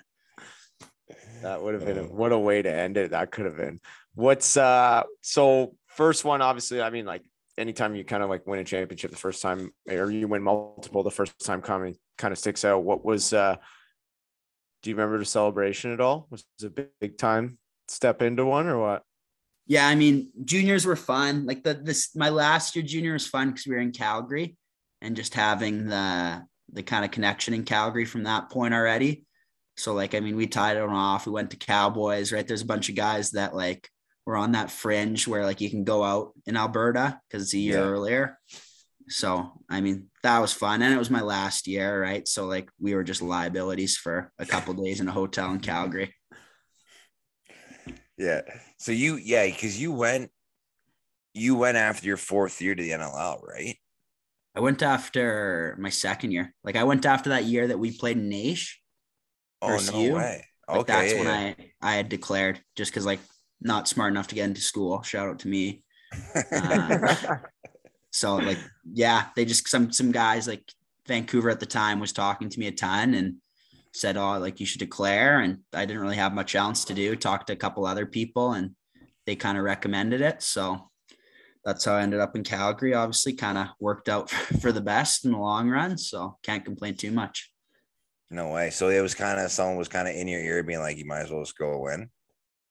That would have been a, Oh. what a way to end it. That could have been. What's uh so first one, obviously, I mean, like anytime you kind of like win a championship the first time or you win multiple the first time coming kind of sticks out. What was uh do you remember the celebration at all? Was it a big, big time step into one or what? Yeah, I mean, juniors were fun. Like the this my last year junior was fun because we were in Calgary and just having the the kind of connection in Calgary from that point already. So like, I mean, we tied it off. We went to Cowboys, right? There's a bunch of guys that like were on that fringe where like you can go out in Alberta because it's a year Yeah. earlier. So I mean, that was fun, and it was my last year, right? So like, we were just liabilities for a couple days in a hotel in Calgary. Yeah. So you, yeah, because you went, you went after your fourth year to the NLL, right? I went after my second year. Like I went after that year that we played in Naish. Oh no you? way. Like okay. that's yeah, when yeah. I I had declared just because like not smart enough to get into school. Shout out to me. Uh, So like yeah, they just some some guys like Vancouver at the time was talking to me a ton and said, Oh, like you should declare. And I didn't really have much else to do. Talked to a couple other people and they kind of recommended it. So that's how I ended up in Calgary. Obviously, kind of worked out for the best in the long run. So can't complain too much. no way. So it was kind of someone was kind of in your ear being like, you might as well just go win.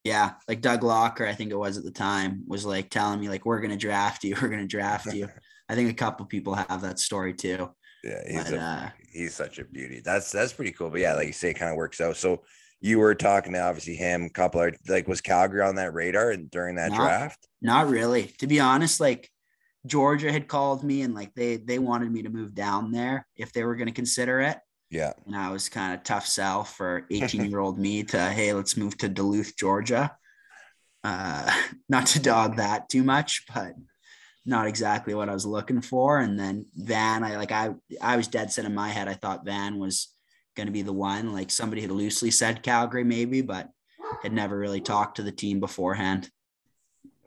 Yeah, like Doug Locker, I think it was at the time, was like telling me like we're gonna draft you, we're gonna draft you. I think a couple people have that story too. Yeah, he's But, a, uh, he's such a beauty. That's that's pretty cool. But yeah, like you say, it kind of works out. So you were talking to obviously him, couple of like was Calgary on that radar and during that No. draft? Not really. To be honest, like Georgia had called me and like they they wanted me to move down there if they were gonna consider it. Yeah. And I was kind of tough sell for 18 year old me to, hey, let's move to Duluth, Georgia. Uh, not to dog that too much, but not exactly what I was looking for. And then Van, I like, I, I was dead set in my head. I thought Van was going to be the one, like somebody had loosely said Calgary maybe, but had never really talked to the team beforehand.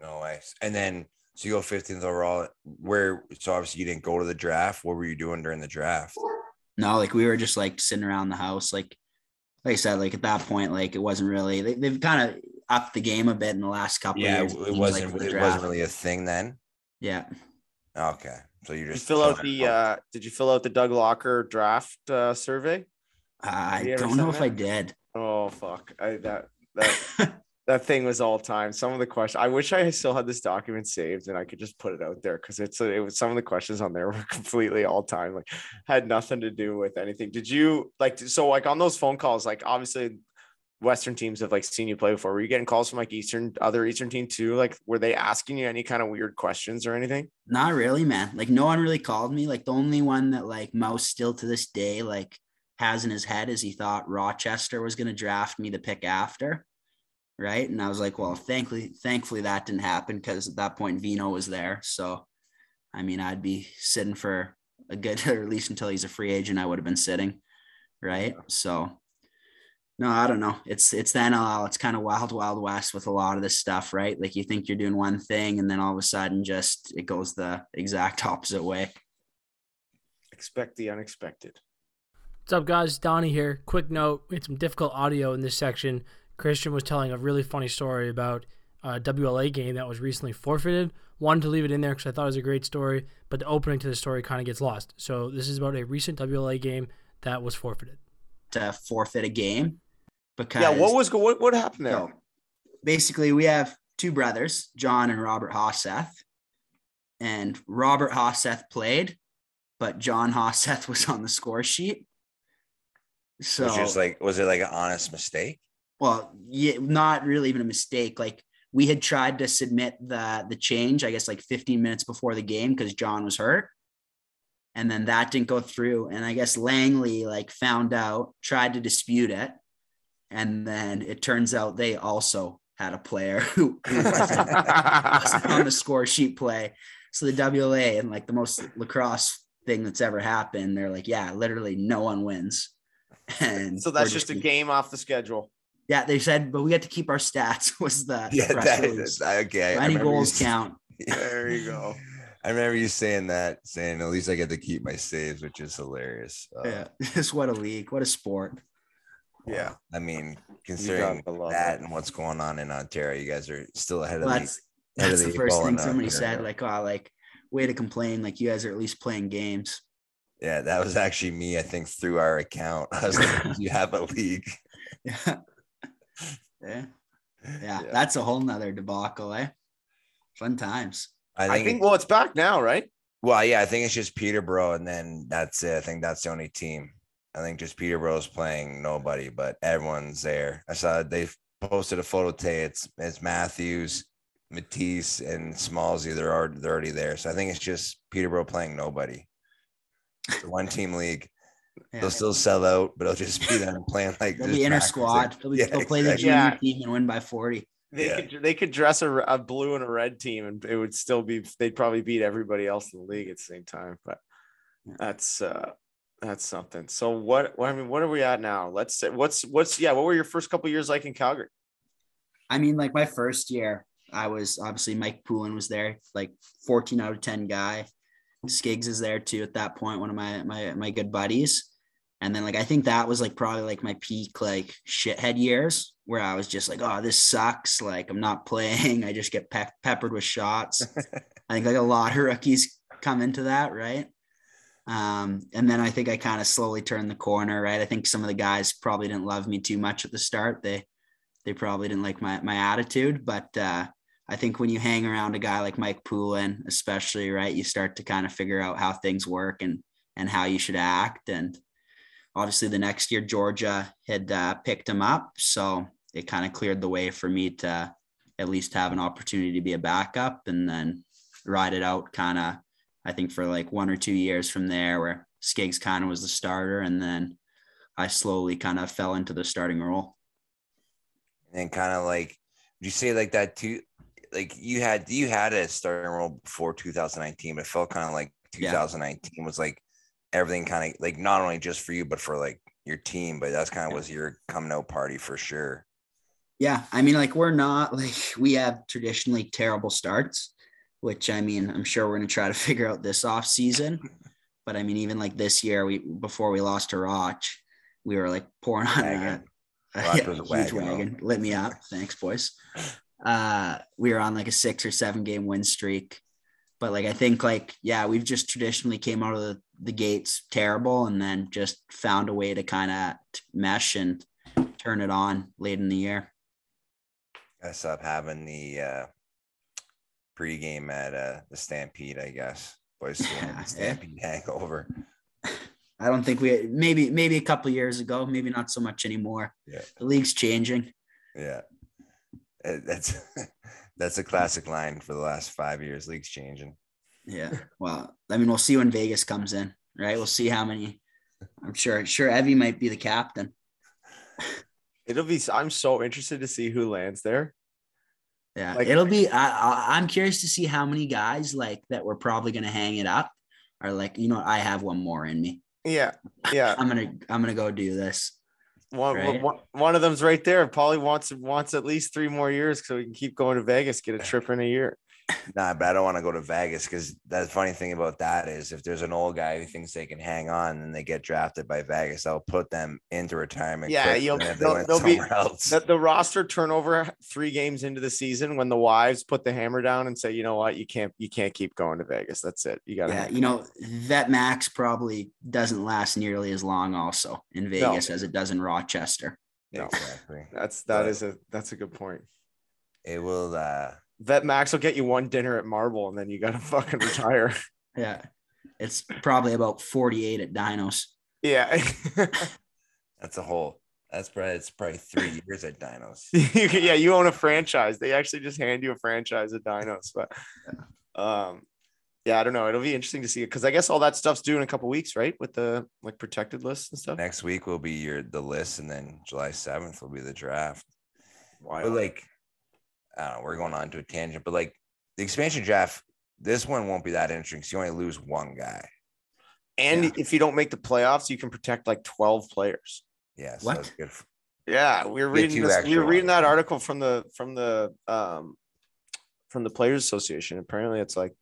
No way. And then so you go 15th overall. Where so obviously you didn't go to the draft. What were you doing during the draft? No, like we were just like sitting around the house. Like, like I said, like at that point, like it wasn't really, they, they've kind of upped the game a bit in the last couple Yeah, of years. it seems wasn't with the it wasn't really a thing then. Yeah. Okay. So you're Did you just fill out chilling. the uh did you fill out the Doug Locker draft uh survey? I don't know sent if I did. Oh fuck. I that that that thing was all time. Some of the questions I wish I still had this document saved and I could just put it out there because it's it was some of the questions on there were completely all time, like had nothing to do with anything. Did you like so like on those phone calls, like obviously Western teams have like seen you play before. Were you getting calls from like Eastern other Eastern team too? Like were they asking you any kind of weird questions or anything? Not really, man. Like no one really called me. Like the only one that like Mouse still to this day like has in his head is he thought Rochester was gonna draft me the pick after. Right. And I was like, well, thankfully, thankfully that didn't happen because at that point Vino was there. So I mean I'd be sitting for a good or at least until he's a free agent, I would have been sitting. Right. So no, I don't know. It's it's the NLL. It's kind of wild, wild west with a lot of this stuff, right? Like you think you're doing one thing, and then all of a sudden, just it goes the exact opposite way. Expect the unexpected. What's up, guys? Donnie here. Quick note: we had some difficult audio in this section. Christian was telling a really funny story about a WLA game that was recently forfeited. Wanted to leave it in there because I thought it was a great story, but the opening to the story kind of gets lost. So this is about a recent WLA game that was forfeited. To forfeit a game because Yeah, what was what what happened there? so basically we have two brothers, John and Robert Hosseth, and Robert Hosseth played, but John Hosseth was on the score sheet. So was just like was it like an honest mistake? Well yeah not really even a mistake. Like we had tried to submit the the change i guess like 15 minutes before the game because john was hurt. And then that didn't go through. And i guess langley like found out tried to dispute it. And then it turns out they also had a player who, who wasn't, wasn't on the score sheet play. So the wla and like the most lacrosse thing that's ever happened they're like yeah literally no one wins. And so that's we're just a game off the schedule. Yeah, they said, but we get to keep our stats. Was the Yeah, press that release. is okay. I Any remember you goals s- count. There you go. I remember you saying that, saying at least I get to keep my saves, which is hilarious. Uh, Yeah, just what a league, what a sport. Yeah. I mean, considering gotta that it. and what's going on in Ontario, you guys are still ahead of Well, the that's ahead of that's the eight first ball thing somebody Ontario. said. Like, oh, like way to complain. Like you guys are at least playing games. Yeah, that was actually me. I think through our account, I was like, "You have a league." Yeah. yeah. Yeah. Yeah. That's a whole nother debacle, eh? Fun times. I I think. think, it- well, it's back now, right? well, yeah, I think it's just Peterborough, and then that's it. I think that's the only team. I think just Peterborough's playing nobody, but everyone's there. I saw they posted a photo today. It's it's Matthews, Matisse, and Smallsy. They're already they're already there. So I think it's just Peterborough playing nobody. It's one team league. Yeah. They'll still sell out, but it'll just be them playing like They'll be inter practicing. squad. They'll, be, Yeah, they'll play the exactly. junior Yeah. team and win by 40. They Yeah. could they could dress a, a blue and a red team, and it would still be they'd probably beat everybody else in the league at the same time. But that's uh that's something. So what? what I mean, what are we at now? Let's say what's what's yeah. What were your first couple years like in Calgary? I mean, like my first year, I was obviously Mike Poulin was there, like 14 out of 10 guy. Skiggs is there too at that point, one of my my my good buddies. And then like I think that was like probably like my peak like shithead years where I was just like, oh, this sucks. Like I'm not playing. I just get pe- peppered with shots. I think like a lot of rookies come into that, right? Um, and then I think I kind of slowly turned the corner, right? I think some of the guys probably didn't love me too much at the start. They they probably didn't like my my attitude, but uh, I think when you hang around a guy like Mike Poulin, especially, right, you start to kind of figure out how things work and and how you should act. And obviously, the next year Georgia had uh, picked him up, so it kind of cleared the way for me to at least have an opportunity to be a backup, and then ride it out, kind of. I think for like one or two years from there, where Skiggs kind of was the starter, and then I slowly kind of fell into the starting role. and kind of like would you say like that too like you had you had a starting role before 2019 but it felt kind of like Yeah. 2019 was like everything kind of like not only just for you but for like your team but that's kind of was your coming out party for sure Yeah, I mean, like we're not like we have traditionally terrible starts, which I mean, I'm sure we're gonna try to figure out this off season. But I mean, even like this year, we before we lost to Roch, we were like pouring on Wagon. a, Roch yeah, was a huge wagon. Lit me up. Thanks, boys. Uh, we were on like a six or seven game win streak. But like I think like yeah, we've just traditionally came out of the, the gates terrible and then just found a way to kind of mesh and turn it on late in the year. i stopped having the uh pregame at uh the stampede i guess boys still have Yeah. stampede hangover I don't think we maybe maybe a couple years ago, maybe not so much anymore. Yeah. The league's changing. yeah that's that's a classic line for the last five years league's changing Yeah. Well, I mean, we'll see when Vegas comes in, right? We'll see how many. I'm sure sure Evie might be the captain. It'll be. I'm so interested to see who lands there. Yeah. Like- It'll be I, I I'm curious to see how many guys like that we're probably gonna hang it up are like, you know, I have one more in me. Yeah, yeah. I'm gonna I'm gonna go do this. One, Right. one, one of them's right there. Paulie wants wants at least three more years so we can keep going to Vegas, get a trip in a year. Nah, but I don't want to go to Vegas because the funny thing about that is if there's an old guy who thinks they can hang on and they get drafted by Vegas, I'll put them into retirement. Yeah, you'll- they they'll- went they'll be- somewhere else. The, the roster turnover three games into the season when the wives put the hammer down and say, you know what, you can't you can't keep going to Vegas. That's it. You got to. Yeah, you know, that max probably doesn't last nearly as long also in Vegas as it does in Rochester. No. Exactly. That's that But- is a that's a good point. It will. uh Vet Max will get you one dinner at Marble and then you got to fucking retire. Yeah. It's probably about 48 at Dinos. yeah. That's a whole. That's probably it's probably three years at Dinos. You can- yeah, you own a franchise. They actually just hand you a franchise at Dinos, but um, yeah, I don't know. It'll be interesting to see it because I guess all that stuff's due in a couple weeks, right? With the like protected lists and stuff. Next week will be your the list, and then July seventh will be the draft. Why? But like, I don't know. We're going on to a tangent, but like the expansion draft, this one won't be that interesting. 'cause you only lose one guy. and yeah. if you don't make the playoffs, you can protect like twelve players. Yeah, so What? that's good. f- Yeah, we were Get reading this, we extra were reading that article from the from the um from the Players Association. Apparently, it's like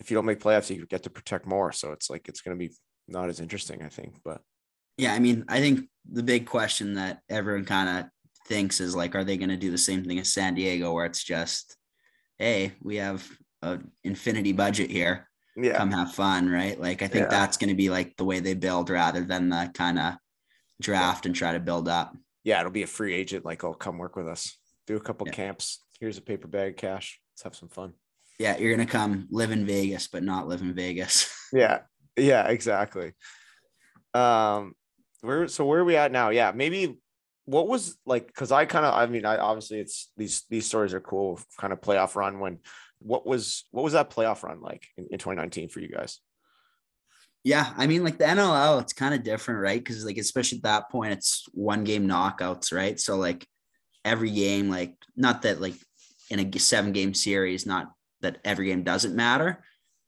if you don't make playoffs, you get to protect more. So it's like it's going to be not as interesting, I think. But Yeah, I mean, I think the big question that everyone kind of thinks is like, are they going to do the same thing as San Diego, where it's just, hey, we have an infinity budget here, yeah, come have fun, right? Like, I think Yeah. that's going to be like the way they build rather than the kind of draft and try to build up. yeah, it'll be a free agent. Like, oh, come work with us, do a couple Yeah. camps. Here's a paper bag of cash. Let's have some fun. Yeah, you're going to come live in Vegas, but not live in Vegas. Yeah, yeah, exactly. Um, where so where are we at now? Yeah, maybe what was like because I kind of I mean I obviously it's these these stories are cool kind of playoff run when what was what was that playoff run like in, in 2019 for you guys? Yeah, I mean, like the NLL, it's kind of different, right? Because like especially at that point, it's one game knockouts, right? So like every game, like not that like in a seven game series, not that every game doesn't matter,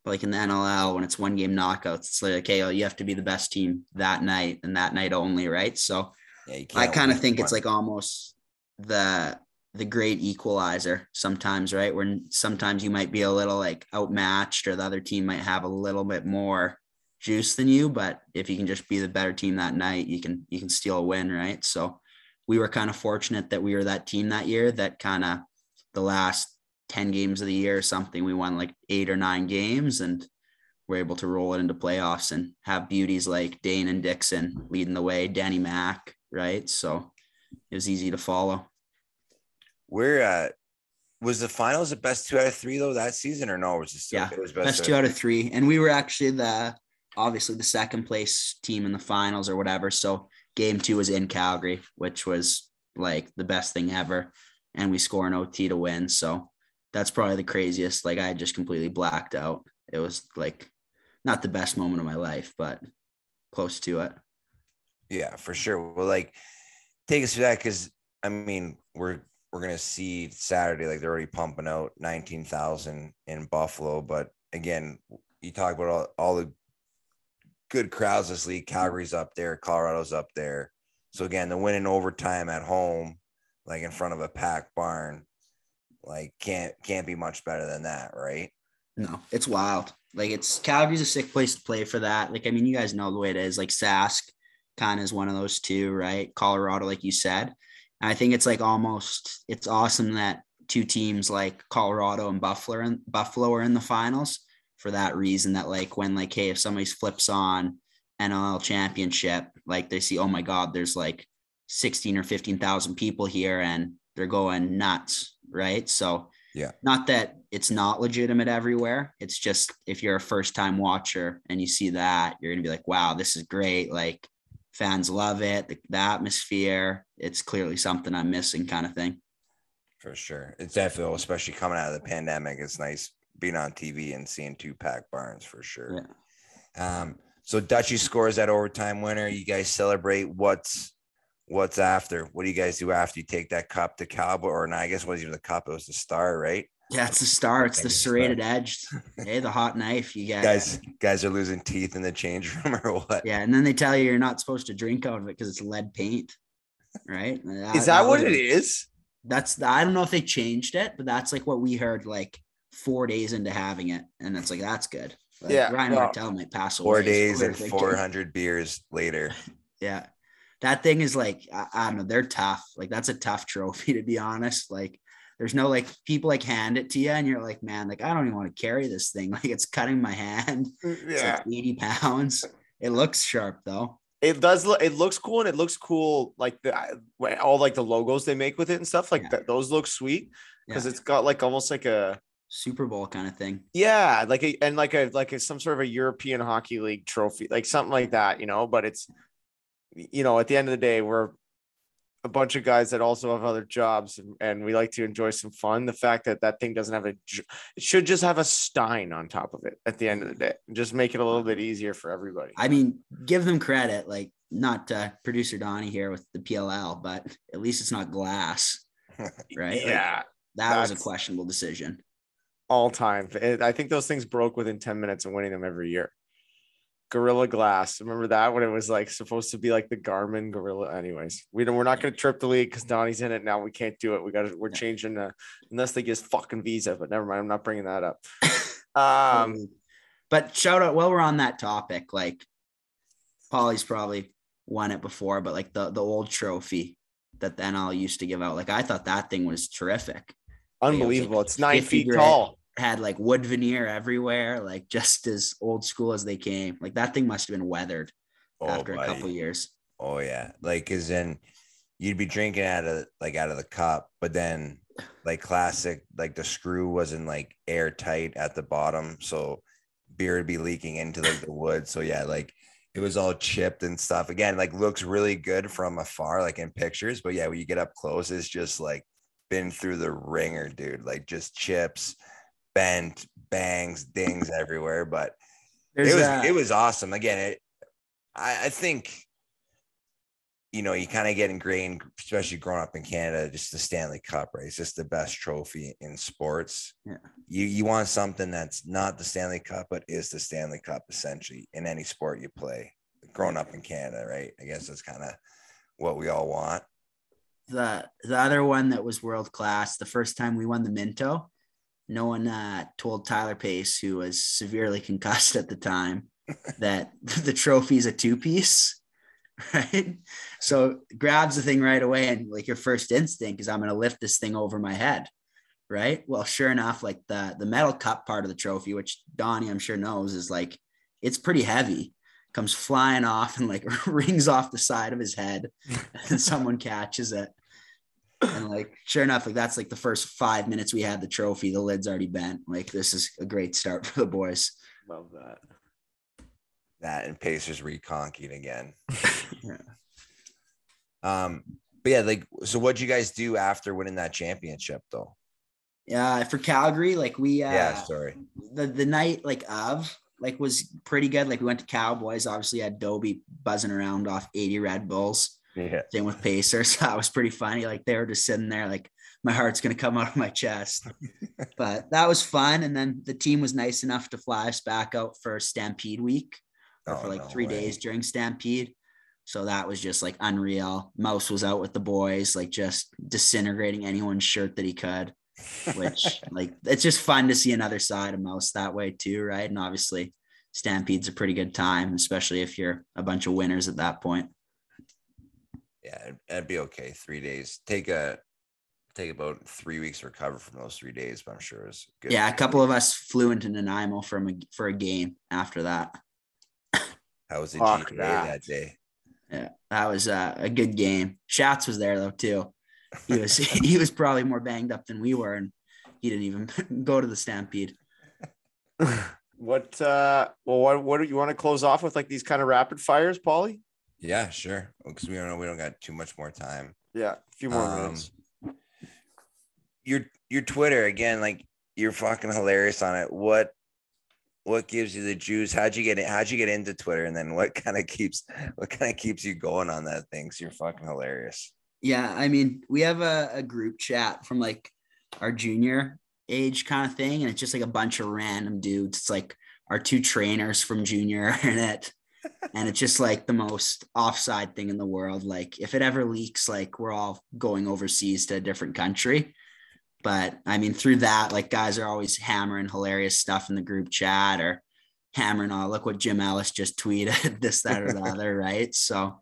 but like in the NLL, when it's one game knockouts, it's like okay, oh, you have to be the best team that night and that night only, right? So Yeah, I kind of think it's like almost the the great equalizer sometimes, right? Where sometimes you might be a little like outmatched, or the other team might have a little bit more juice than you. But if you can just be the better team that night, you can you can steal a win, right? So we were kind of fortunate that we were that team that year. That kind of the last ten games of the year or something, we won like eight or nine games and we're able to roll it into playoffs and have beauties like Dane and Dixon leading the way, Danny Mack, right? So it was easy to follow. We're uh was the finals the best two out of three though that season or no? Was it still Yeah, it was Best two out of three. And we were actually the obviously the second place team in the finals or whatever. So game two was in Calgary, which was like the best thing ever. And we score an OT to win. So that's probably the craziest. Like I just completely blacked out. It was like not the best moment of my life, but close to it. Yeah, for sure. Well, like take us through that because I mean we're we're gonna see Saturday like they're already pumping out nineteen thousand in Buffalo, but again, you talk about all, all the good crowds this league. Calgary's up there, Colorado's up there. So again, the win in overtime at home, like in front of a packed barn, like can't can't be much better than that, right? No, it's wild. Like it's Calgary's a sick place to play for that. Like I mean, you guys know the way it is. Like Sask kind of is one of those two, right? Colorado, like you said. And I think it's like almost it's awesome that two teams like Colorado and Buffalo and Buffalo are in the finals for that reason. That like when like hey, if somebody flips on NLL championship, like they see, oh my God, there's like 16 or 15,000 people here and they're going nuts, right? So Yeah. not that it's not legitimate everywhere. It's just if you're a first time watcher and you see that, you're gonna be like, wow, this is great. Like fans love it, the, the atmosphere. It's clearly something I'm missing, kind of thing. For sure. It's definitely, especially coming out of the pandemic, it's nice being on TV and seeing two pack barns for sure. Um, so Dutchy scores that overtime winner. You guys celebrate. What's what's after? What do you guys do after you take that cup to Cowboy? Or not, I guess it wasn't even the cup, it was the star, right? Yeah, it's the star. It's the Thank you, star. serrated edge. hey, the hot knife. You get Guys, guys are losing teeth in the change room or what? Yeah, and then they tell you you're not supposed to drink out of it because it's lead paint, right? Is that what it is? That's I don't know if they changed it, but that's like what we heard like four days into having it, and it's like that's good. Like, Yeah, Ryan well, Martell might pass away. Four days and 400 beers later. Yeah, that thing is like I, I don't know. They're tough. Like that's a tough trophy to be honest. Like there's no like people like hand it to you, and you're like, man, like I don't even want to carry this thing. Like it's cutting my hand. Mm, it's Yeah, like 80 pounds. It looks sharp though. it does. Look, it looks cool, and it looks cool. Like the all like the logos they make with it and stuff. Like Yeah. that, those look sweet because Yeah. it's got like almost like a Super Bowl kind of thing. yeah, like a and like a like a, some sort of a European Hockey League trophy, like something like that, you know. But it's you know, at the end of the day, we're a bunch of guys that also have other jobs and, and we like to enjoy some fun. The fact that that thing doesn't have a it should just have a Stein on top of it at the end of the day, just make it a little bit easier for everybody. I mean, give them credit. Like not uh, producer Donnie here with the PLL, but at least it's not glass, right? Like, yeah, that was a questionable decision. all time. I think those things broke within 10 minutes of winning them every year. Gorilla Glass. Remember that when it was like supposed to be like the Garmin Gorilla. Anyways, we don't. We're not going to trip the league because Donnie's in it now. We can't do it. We got to. We're changing the unless they give us fucking visa. But never mind. I'm not bringing that up. Um, but shout out while we're on that topic, like Polly's probably won it before, but like the the old trophy that the NL used to give out, like I thought that thing was terrific. unbelievable. it's nine feet tall. Had like wood veneer everywhere, like just as old school as they came. Like that thing must have been weathered Oh, after a buddy. couple years. Oh yeah, like as in you'd be drinking out of like out of the cup, but then like classic, like the screw wasn't like airtight at the bottom, so beer would be leaking into like the wood. So yeah, like it was all chipped and stuff. Again, like looks really good from afar, like in pictures, but yeah, when you get up close, it's just like been through the ringer, dude. Like just chips, bent, bangs, dings everywhere. But There's it was uh, it was awesome. Again, it I, I think you know you kind of get ingrained, especially growing up in Canada, just the Stanley Cup, right? It's just the best trophy in sports. Yeah. You you want something that's not the Stanley Cup, but is the Stanley Cup essentially in any sport you play. Growing up in Canada, right? I guess that's kind of what we all want. the the other one that was world class. The first time we won the Minto, no one uh, told Tyler Pace, who was severely concussed at the time, that the trophy's a two piece. Right. So grabs the thing right away, and like your first instinct is, I'm going to lift this thing over my head. Right. Well, sure enough, like the the metal cup part of the trophy, which Donnie I'm sure knows, is like it's pretty heavy. Comes flying off and like rings off the side of his head, and someone catches it. And like, sure enough, like that's like the first five minutes we had the trophy. The lid's already bent. Like, this is a great start for the boys. Love that. That and Pacers reconking again. Yeah. Um, but yeah, like so what'd you guys do after winning that championship though? Yeah, for Calgary, like we uh yeah, sorry. the the night like of like was pretty good. Like we went to Cowboys, obviously had Dobie buzzing around off 80 Red Bulls. Yeah. Same with Pacers. That was pretty funny. Like they were just sitting there, like my heart's gonna come out of my chest. but that was fun. And then the team was nice enough to fly us back out for Stampede Week or Oh, for like no three way. days during Stampede. So that was just like unreal. Mouse was out with the boys, like just disintegrating anyone's shirt that he could, which like it's just fun to see another side of Mouse that way too, right? And obviously Stampede's a pretty good time, especially if you're a bunch of winners at that point. Yeah, it'd- it'd be okay. Three days. Take a take about three weeks to recover from those three days, but I'm sure it's good. Yeah, a couple of us flew into Nanaimo from a, for a game after that. How was the Fuck GPA that. that day? Yeah, that was uh, a good game. Schatz was there though too. He was he was probably more banged up than we were, and he didn't even go to the Stampede. What uh well what what do you want to close off with like these kind of rapid fires, Paulie? Yeah, sure. Because we don't know we don't got too much more time. Yeah, a few more Um, minutes. Your your Twitter again, like you're fucking hilarious on it. What what gives you the juice? How'd you get it? How'd you get into Twitter? And then what kind of keeps what kind of keeps you going on that thing? So you're fucking hilarious. Yeah, I mean, we have a, a group chat from like our junior age kind of thing, and it's just like a bunch of random dudes. It's like our two trainers from junior are in it. And it's just like the most offside thing in the world. Like if it ever leaks, like we're all going overseas to a different country. But I mean, through that, like guys are always hammering hilarious stuff in the group chat or hammering on look what Jim Ellis just tweeted, this, that, or the other, right? So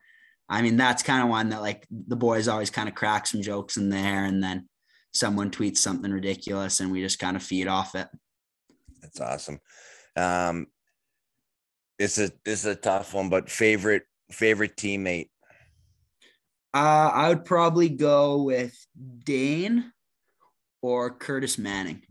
I mean, that's kind of one that like the boys always kind of crack some jokes in there, and then someone tweets something ridiculous, and we just kind of feed off it. That's awesome. Um, it's a it's a tough one, but favorite favorite teammate. Uh, I would probably go with Dane or Curtis Manning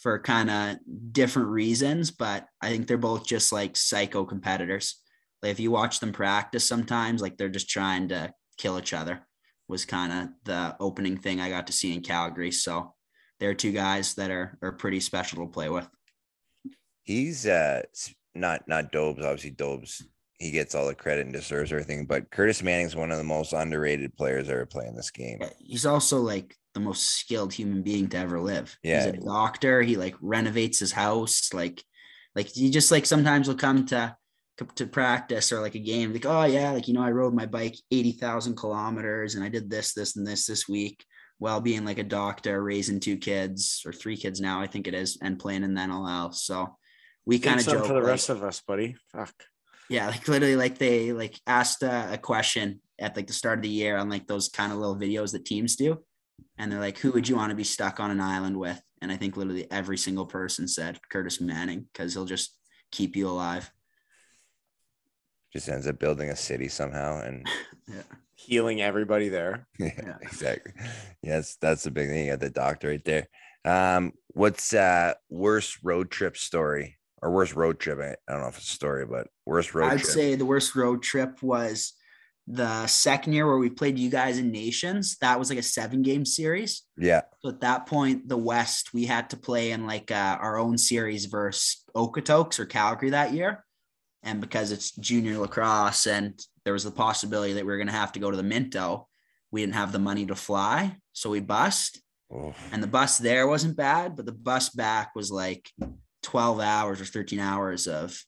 for kind of different reasons, but I think they're both just like psycho competitors. Like if you watch them practice sometimes, like they're just trying to kill each other was kind of the opening thing I got to see in Calgary. So they're two guys that are are pretty special to play with. He's uh not not Dobes. Obviously, Dobes he gets all the credit and deserves everything. But Curtis Manning's one of the most underrated players ever playing this game. He's also like the most skilled human being to ever live. Yeah. He's a doctor. He like renovates his house. Like, like he just like sometimes will come to to practice or like a game, like, oh yeah, like you know, I rode my bike eighty thousand kilometers and I did this, this, and this this week while being like a doctor, raising two kids or three kids now, I think it is, and playing in the NLL. So we kind of joke for the like- rest of us, buddy. Fuck. yeah, like literally, like they like asked uh, a question at like the start of the year on like those kind of little videos that teams do, and they're like, "Who would you want to be stuck on an island with?" And I think literally every single person said Curtis Manning because he'll just keep you alive. Just ends up building a city somehow, and Yeah, Healing everybody there. yeah, Yeah. exactly. Yes, that's the big thing. You got the doctor right there. Um, what's uh worst road trip story or worst road trip? I, don't know if it's a story, but worst road trip. I'd trip. say the worst road trip was the second year where we played you guys in Nations. That was like a seven game series. yeah, So at that point, the West, we had to play in like uh, our own series versus Okotoks or Calgary that year. And because it's junior lacrosse and there was the possibility that we were going to have to go to the Minto, we didn't have the money to fly. So we bussed. And the bus there wasn't bad, but the bus back was like 12 hours or 13 hours of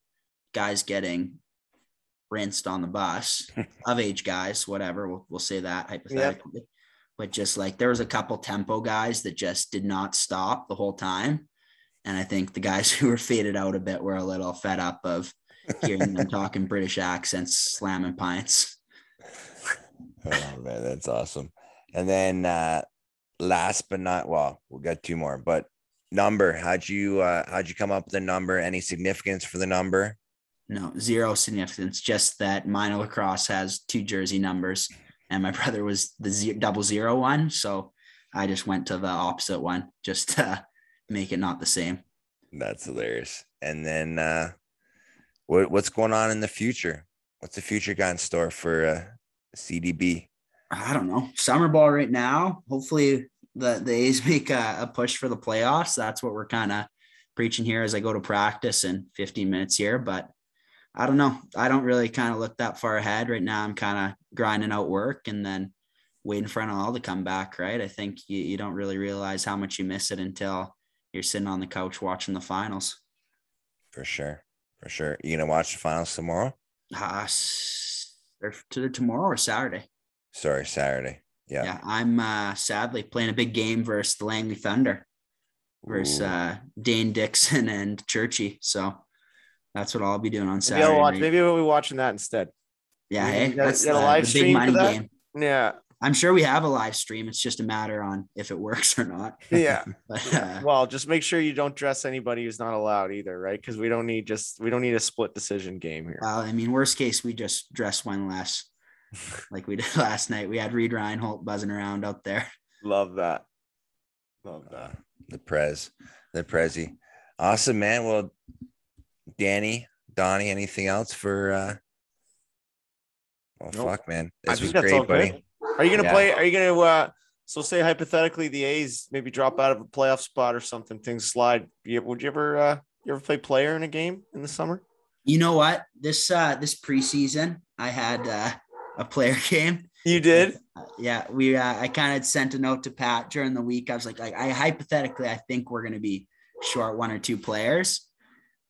guys getting rinsed on the bus of age guys, whatever. We'll, we'll say that hypothetically. But just like there was a couple tempo guys that just did not stop the whole time. And I think the guys who were faded out a bit were a little fed up of hearing them talking British accents, slamming pints. Oh man, that's awesome. And then uh last but not well, we'll get two more, but number, how'd you uh how'd you come up with the number? Any significance for the number? No, zero significance. Just that minor lacrosse has two jersey numbers, and my brother was the double zero one. So I just went to the opposite one just to make it not the same. That's hilarious. And then uh what what's going on in the future? What's the future got in store for uh CDB? I don't know. Summer ball right now. Hopefully the the A's make a, a push for the playoffs. That's what we're kind of preaching here as I go to practice in 15 minutes here. But I don't know. I don't really kind of look that far ahead right now. I'm kind of grinding out work and then waiting for NLL to come back. Right. I think you, you don't really realize how much you miss it until you're sitting on the couch watching the finals. For sure. For sure. You gonna watch the finals tomorrow? Uh, s- or to tomorrow or Saturday. Sorry, Saturday. Yeah. Yeah, I'm uh, sadly playing a big game versus the Langley Thunder versus uh, Dane Dixon and Churchy. So that's what I'll be doing on Maybe Saturday. I'll watch. Maybe we'll be watching that instead. yeah, you hey, got- that's you got a live the stream big money game. Yeah. I'm sure we have a live stream. It's just a matter on if it works or not. Yeah. But uh, well, just make sure you don't dress anybody who's not allowed either, right? Because we don't need just we don't need a split decision game here. well, I mean, worst case, we just dress one less, like we did last night. We had Reed Reinhold buzzing around out there. Love that. Love Uh, that. the Prez, the Prezi. Awesome, man. Well, Danny, Donnie, anything else for uh oh Nope. fuck, man. I This was think that's all great, buddy. good. Are you gonna Yeah. play? Are you gonna uh so say hypothetically the A's maybe drop out of a playoff spot or something, things slide. Would you ever uh you ever play player in a game in the summer? You know what? This uh this preseason, I had uh, a player game. You did? Yeah, we. Uh, I kind of sent a note to Pat during the week. I was like, like I hypothetically, I think we're going to be short one or two players.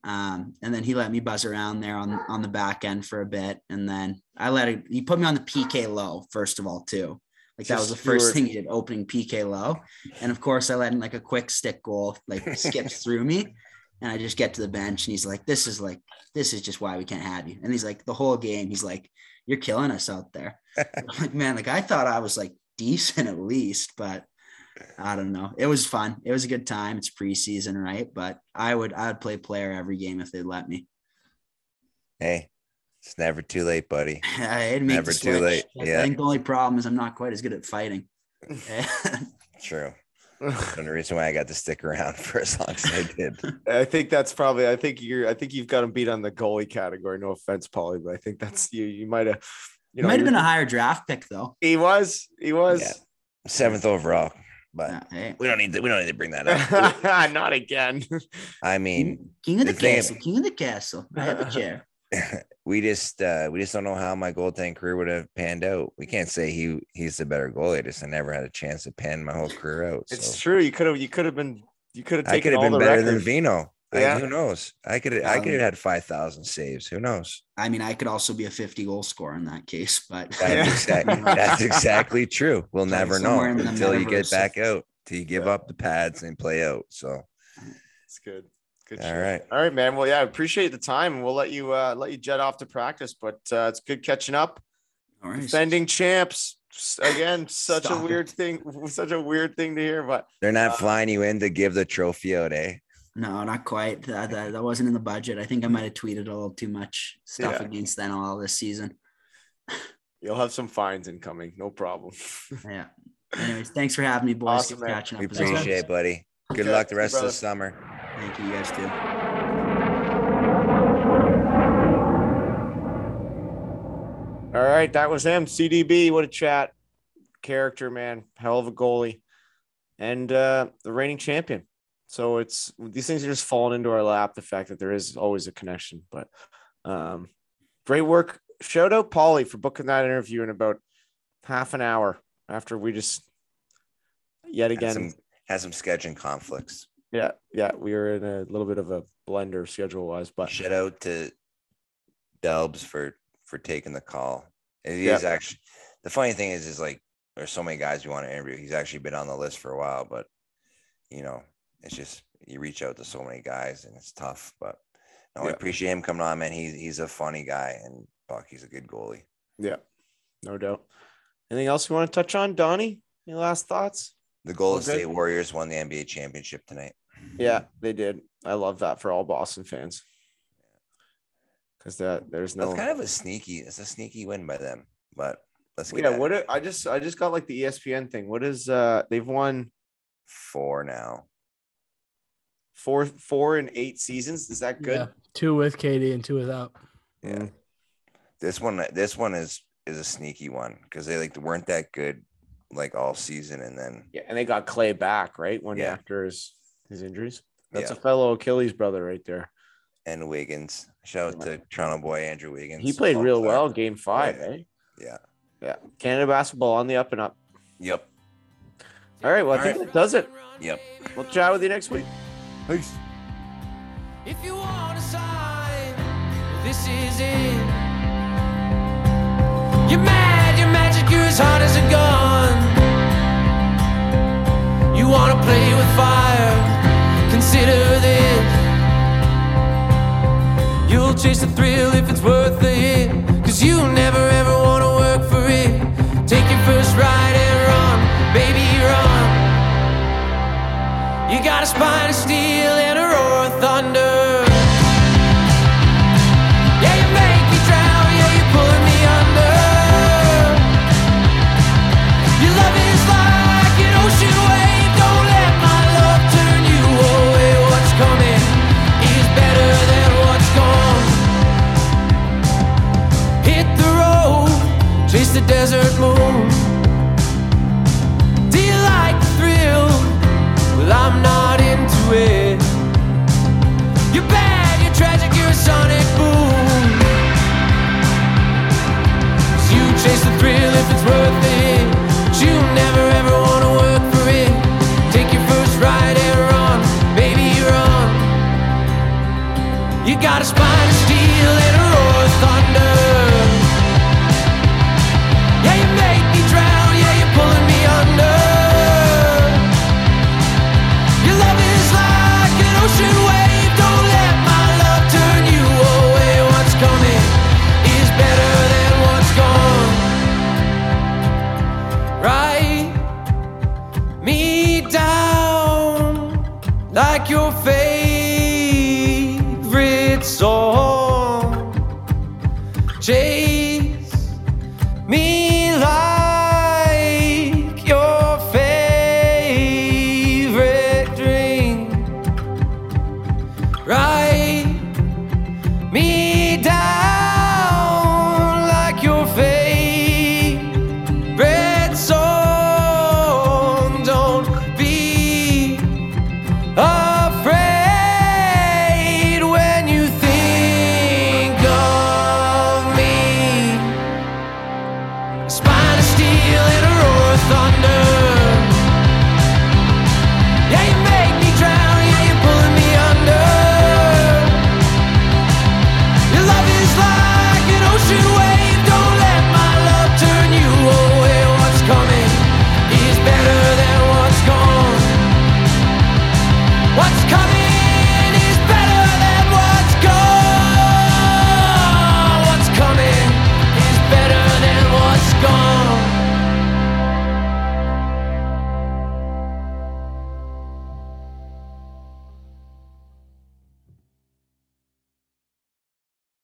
Um, and then he let me buzz around there on on the back end for a bit, and then I let it. He put me on the PK low first of all too. Like that was the first thing he did, opening PK low, and of course I let in like a quick stick goal, like skips through me, and I just get to the bench, and he's like, "This is like this is just why we can't have you." And he's like, the whole game, he's like, "You're killing us out there." I'm like, man, like I thought I was like decent at least, but I don't know. It was fun. It was a good time. It's preseason, right? But I would I would play player every game if they'd let me. Hey, it's never too late, buddy. Make Never too late. Yeah. I think the only problem is I'm not quite as good at fighting. True. And the reason why I got to stick around for as long as I did. I think that's probably. I think you're. I think you've got him beat on the goalie category. No offense, Paulie, but I think that's you. You might have. You it know, might have been a higher draft pick though. He was. He was. Yeah. Seventh overall, but Yeah, hey. we don't need to. We don't need to bring that up. Not again. I mean, King of the, the thing- castle, king of the castle. I have a chair. we just uh we just don't know how my goaltending career would have panned out. We can't say he he's the better goalie. I just I never had a chance to pan my whole career out. It's true. You could have. You could have been. You could have taken I could have been better records. than Vino. Yeah. I, who knows? I could I could Um, have had five thousand saves. Who knows? I mean, I could also be a 50 goal scorer in that case, but That's, Yeah. exactly, that's exactly true. We'll Like never know somewhere in the until you get back out, till you give Yeah. up the pads and play out. So It's good. Good. All shit. right. All right, man. Well, yeah, I appreciate the time. and We'll let you uh let you jet off to practice, but uh it's good catching up. all right. Defending champs. Again, such a weird it. thing, such a weird thing to hear, but they're not Uh, flying you in to give the trophy out, eh? No, not quite. That, that, that wasn't in the budget. I think I might have tweeted a little too much stuff Yeah. against all this season. you'll have some fines incoming. No problem. Yeah. Anyways, thanks for having me, boys. Awesome, Good catching up. We appreciate it, buddy. Good Okay, luck the see you, rest of the summer. Thank you, you guys too. All right, that was him. CDB, what a chat. Character, man. Hell of a goalie. And uh the reigning champion. So it's these things are just falling into our lap, the fact that there is always a connection. But um great work. Shout out Paulie for booking that interview in about half an hour after we just yet Had again. some had some scheduling conflicts. Yeah, yeah, we were in a little bit of a blender schedule wise, but Shout out to Delbs for for taking the call. And He's Yeah. actually the funny thing is is like there's so many guys we want to interview. He's actually been on the list for a while, but you know, it's just you reach out to so many guys and it's tough. But no, I Yeah. appreciate him coming on, man. He's he's a funny guy and fuck, he's a good goalie. yeah, no doubt. Anything else you want to touch on, Donnie? Any last thoughts? The Golden. State Warriors won the NBA championship tonight. Yeah, they did. I love that for all Boston fans. Because that there's no That's kind of a sneaky, it's a sneaky win by them. But let's get yeah. What it. it, I just I just got like the ESPN thing. What is uh they've won four now. four four and eight seasons. Is that good? Yeah. Two with KD and two without. Yeah. Mm. This one, this one is is a sneaky one because they like weren't that good like all season, and then Yeah, and they got Clay back right when Yeah. after his his injuries. That's Yeah. a fellow Achilles brother right there. and Wiggins. Shout out to Toronto boy Andrew Wiggins. He played real star. well game five, yeah. eh? Yeah. Yeah. Canada basketball on the up and up. Yep. All right, well, I All think right. that does it. Yep. We'll chat with you next week. Peace. If you want a sign, this is it. You're mad, you're magic, you're as hard as a gun. You wanna play with fire, consider this. You'll chase the thrill if it's worth the hit. Cause you never ever wanna work for it. Take your first ride and run, baby, run. You got a spine of steel and a roar of thunder. You got a spine of steel and a roar of thunder.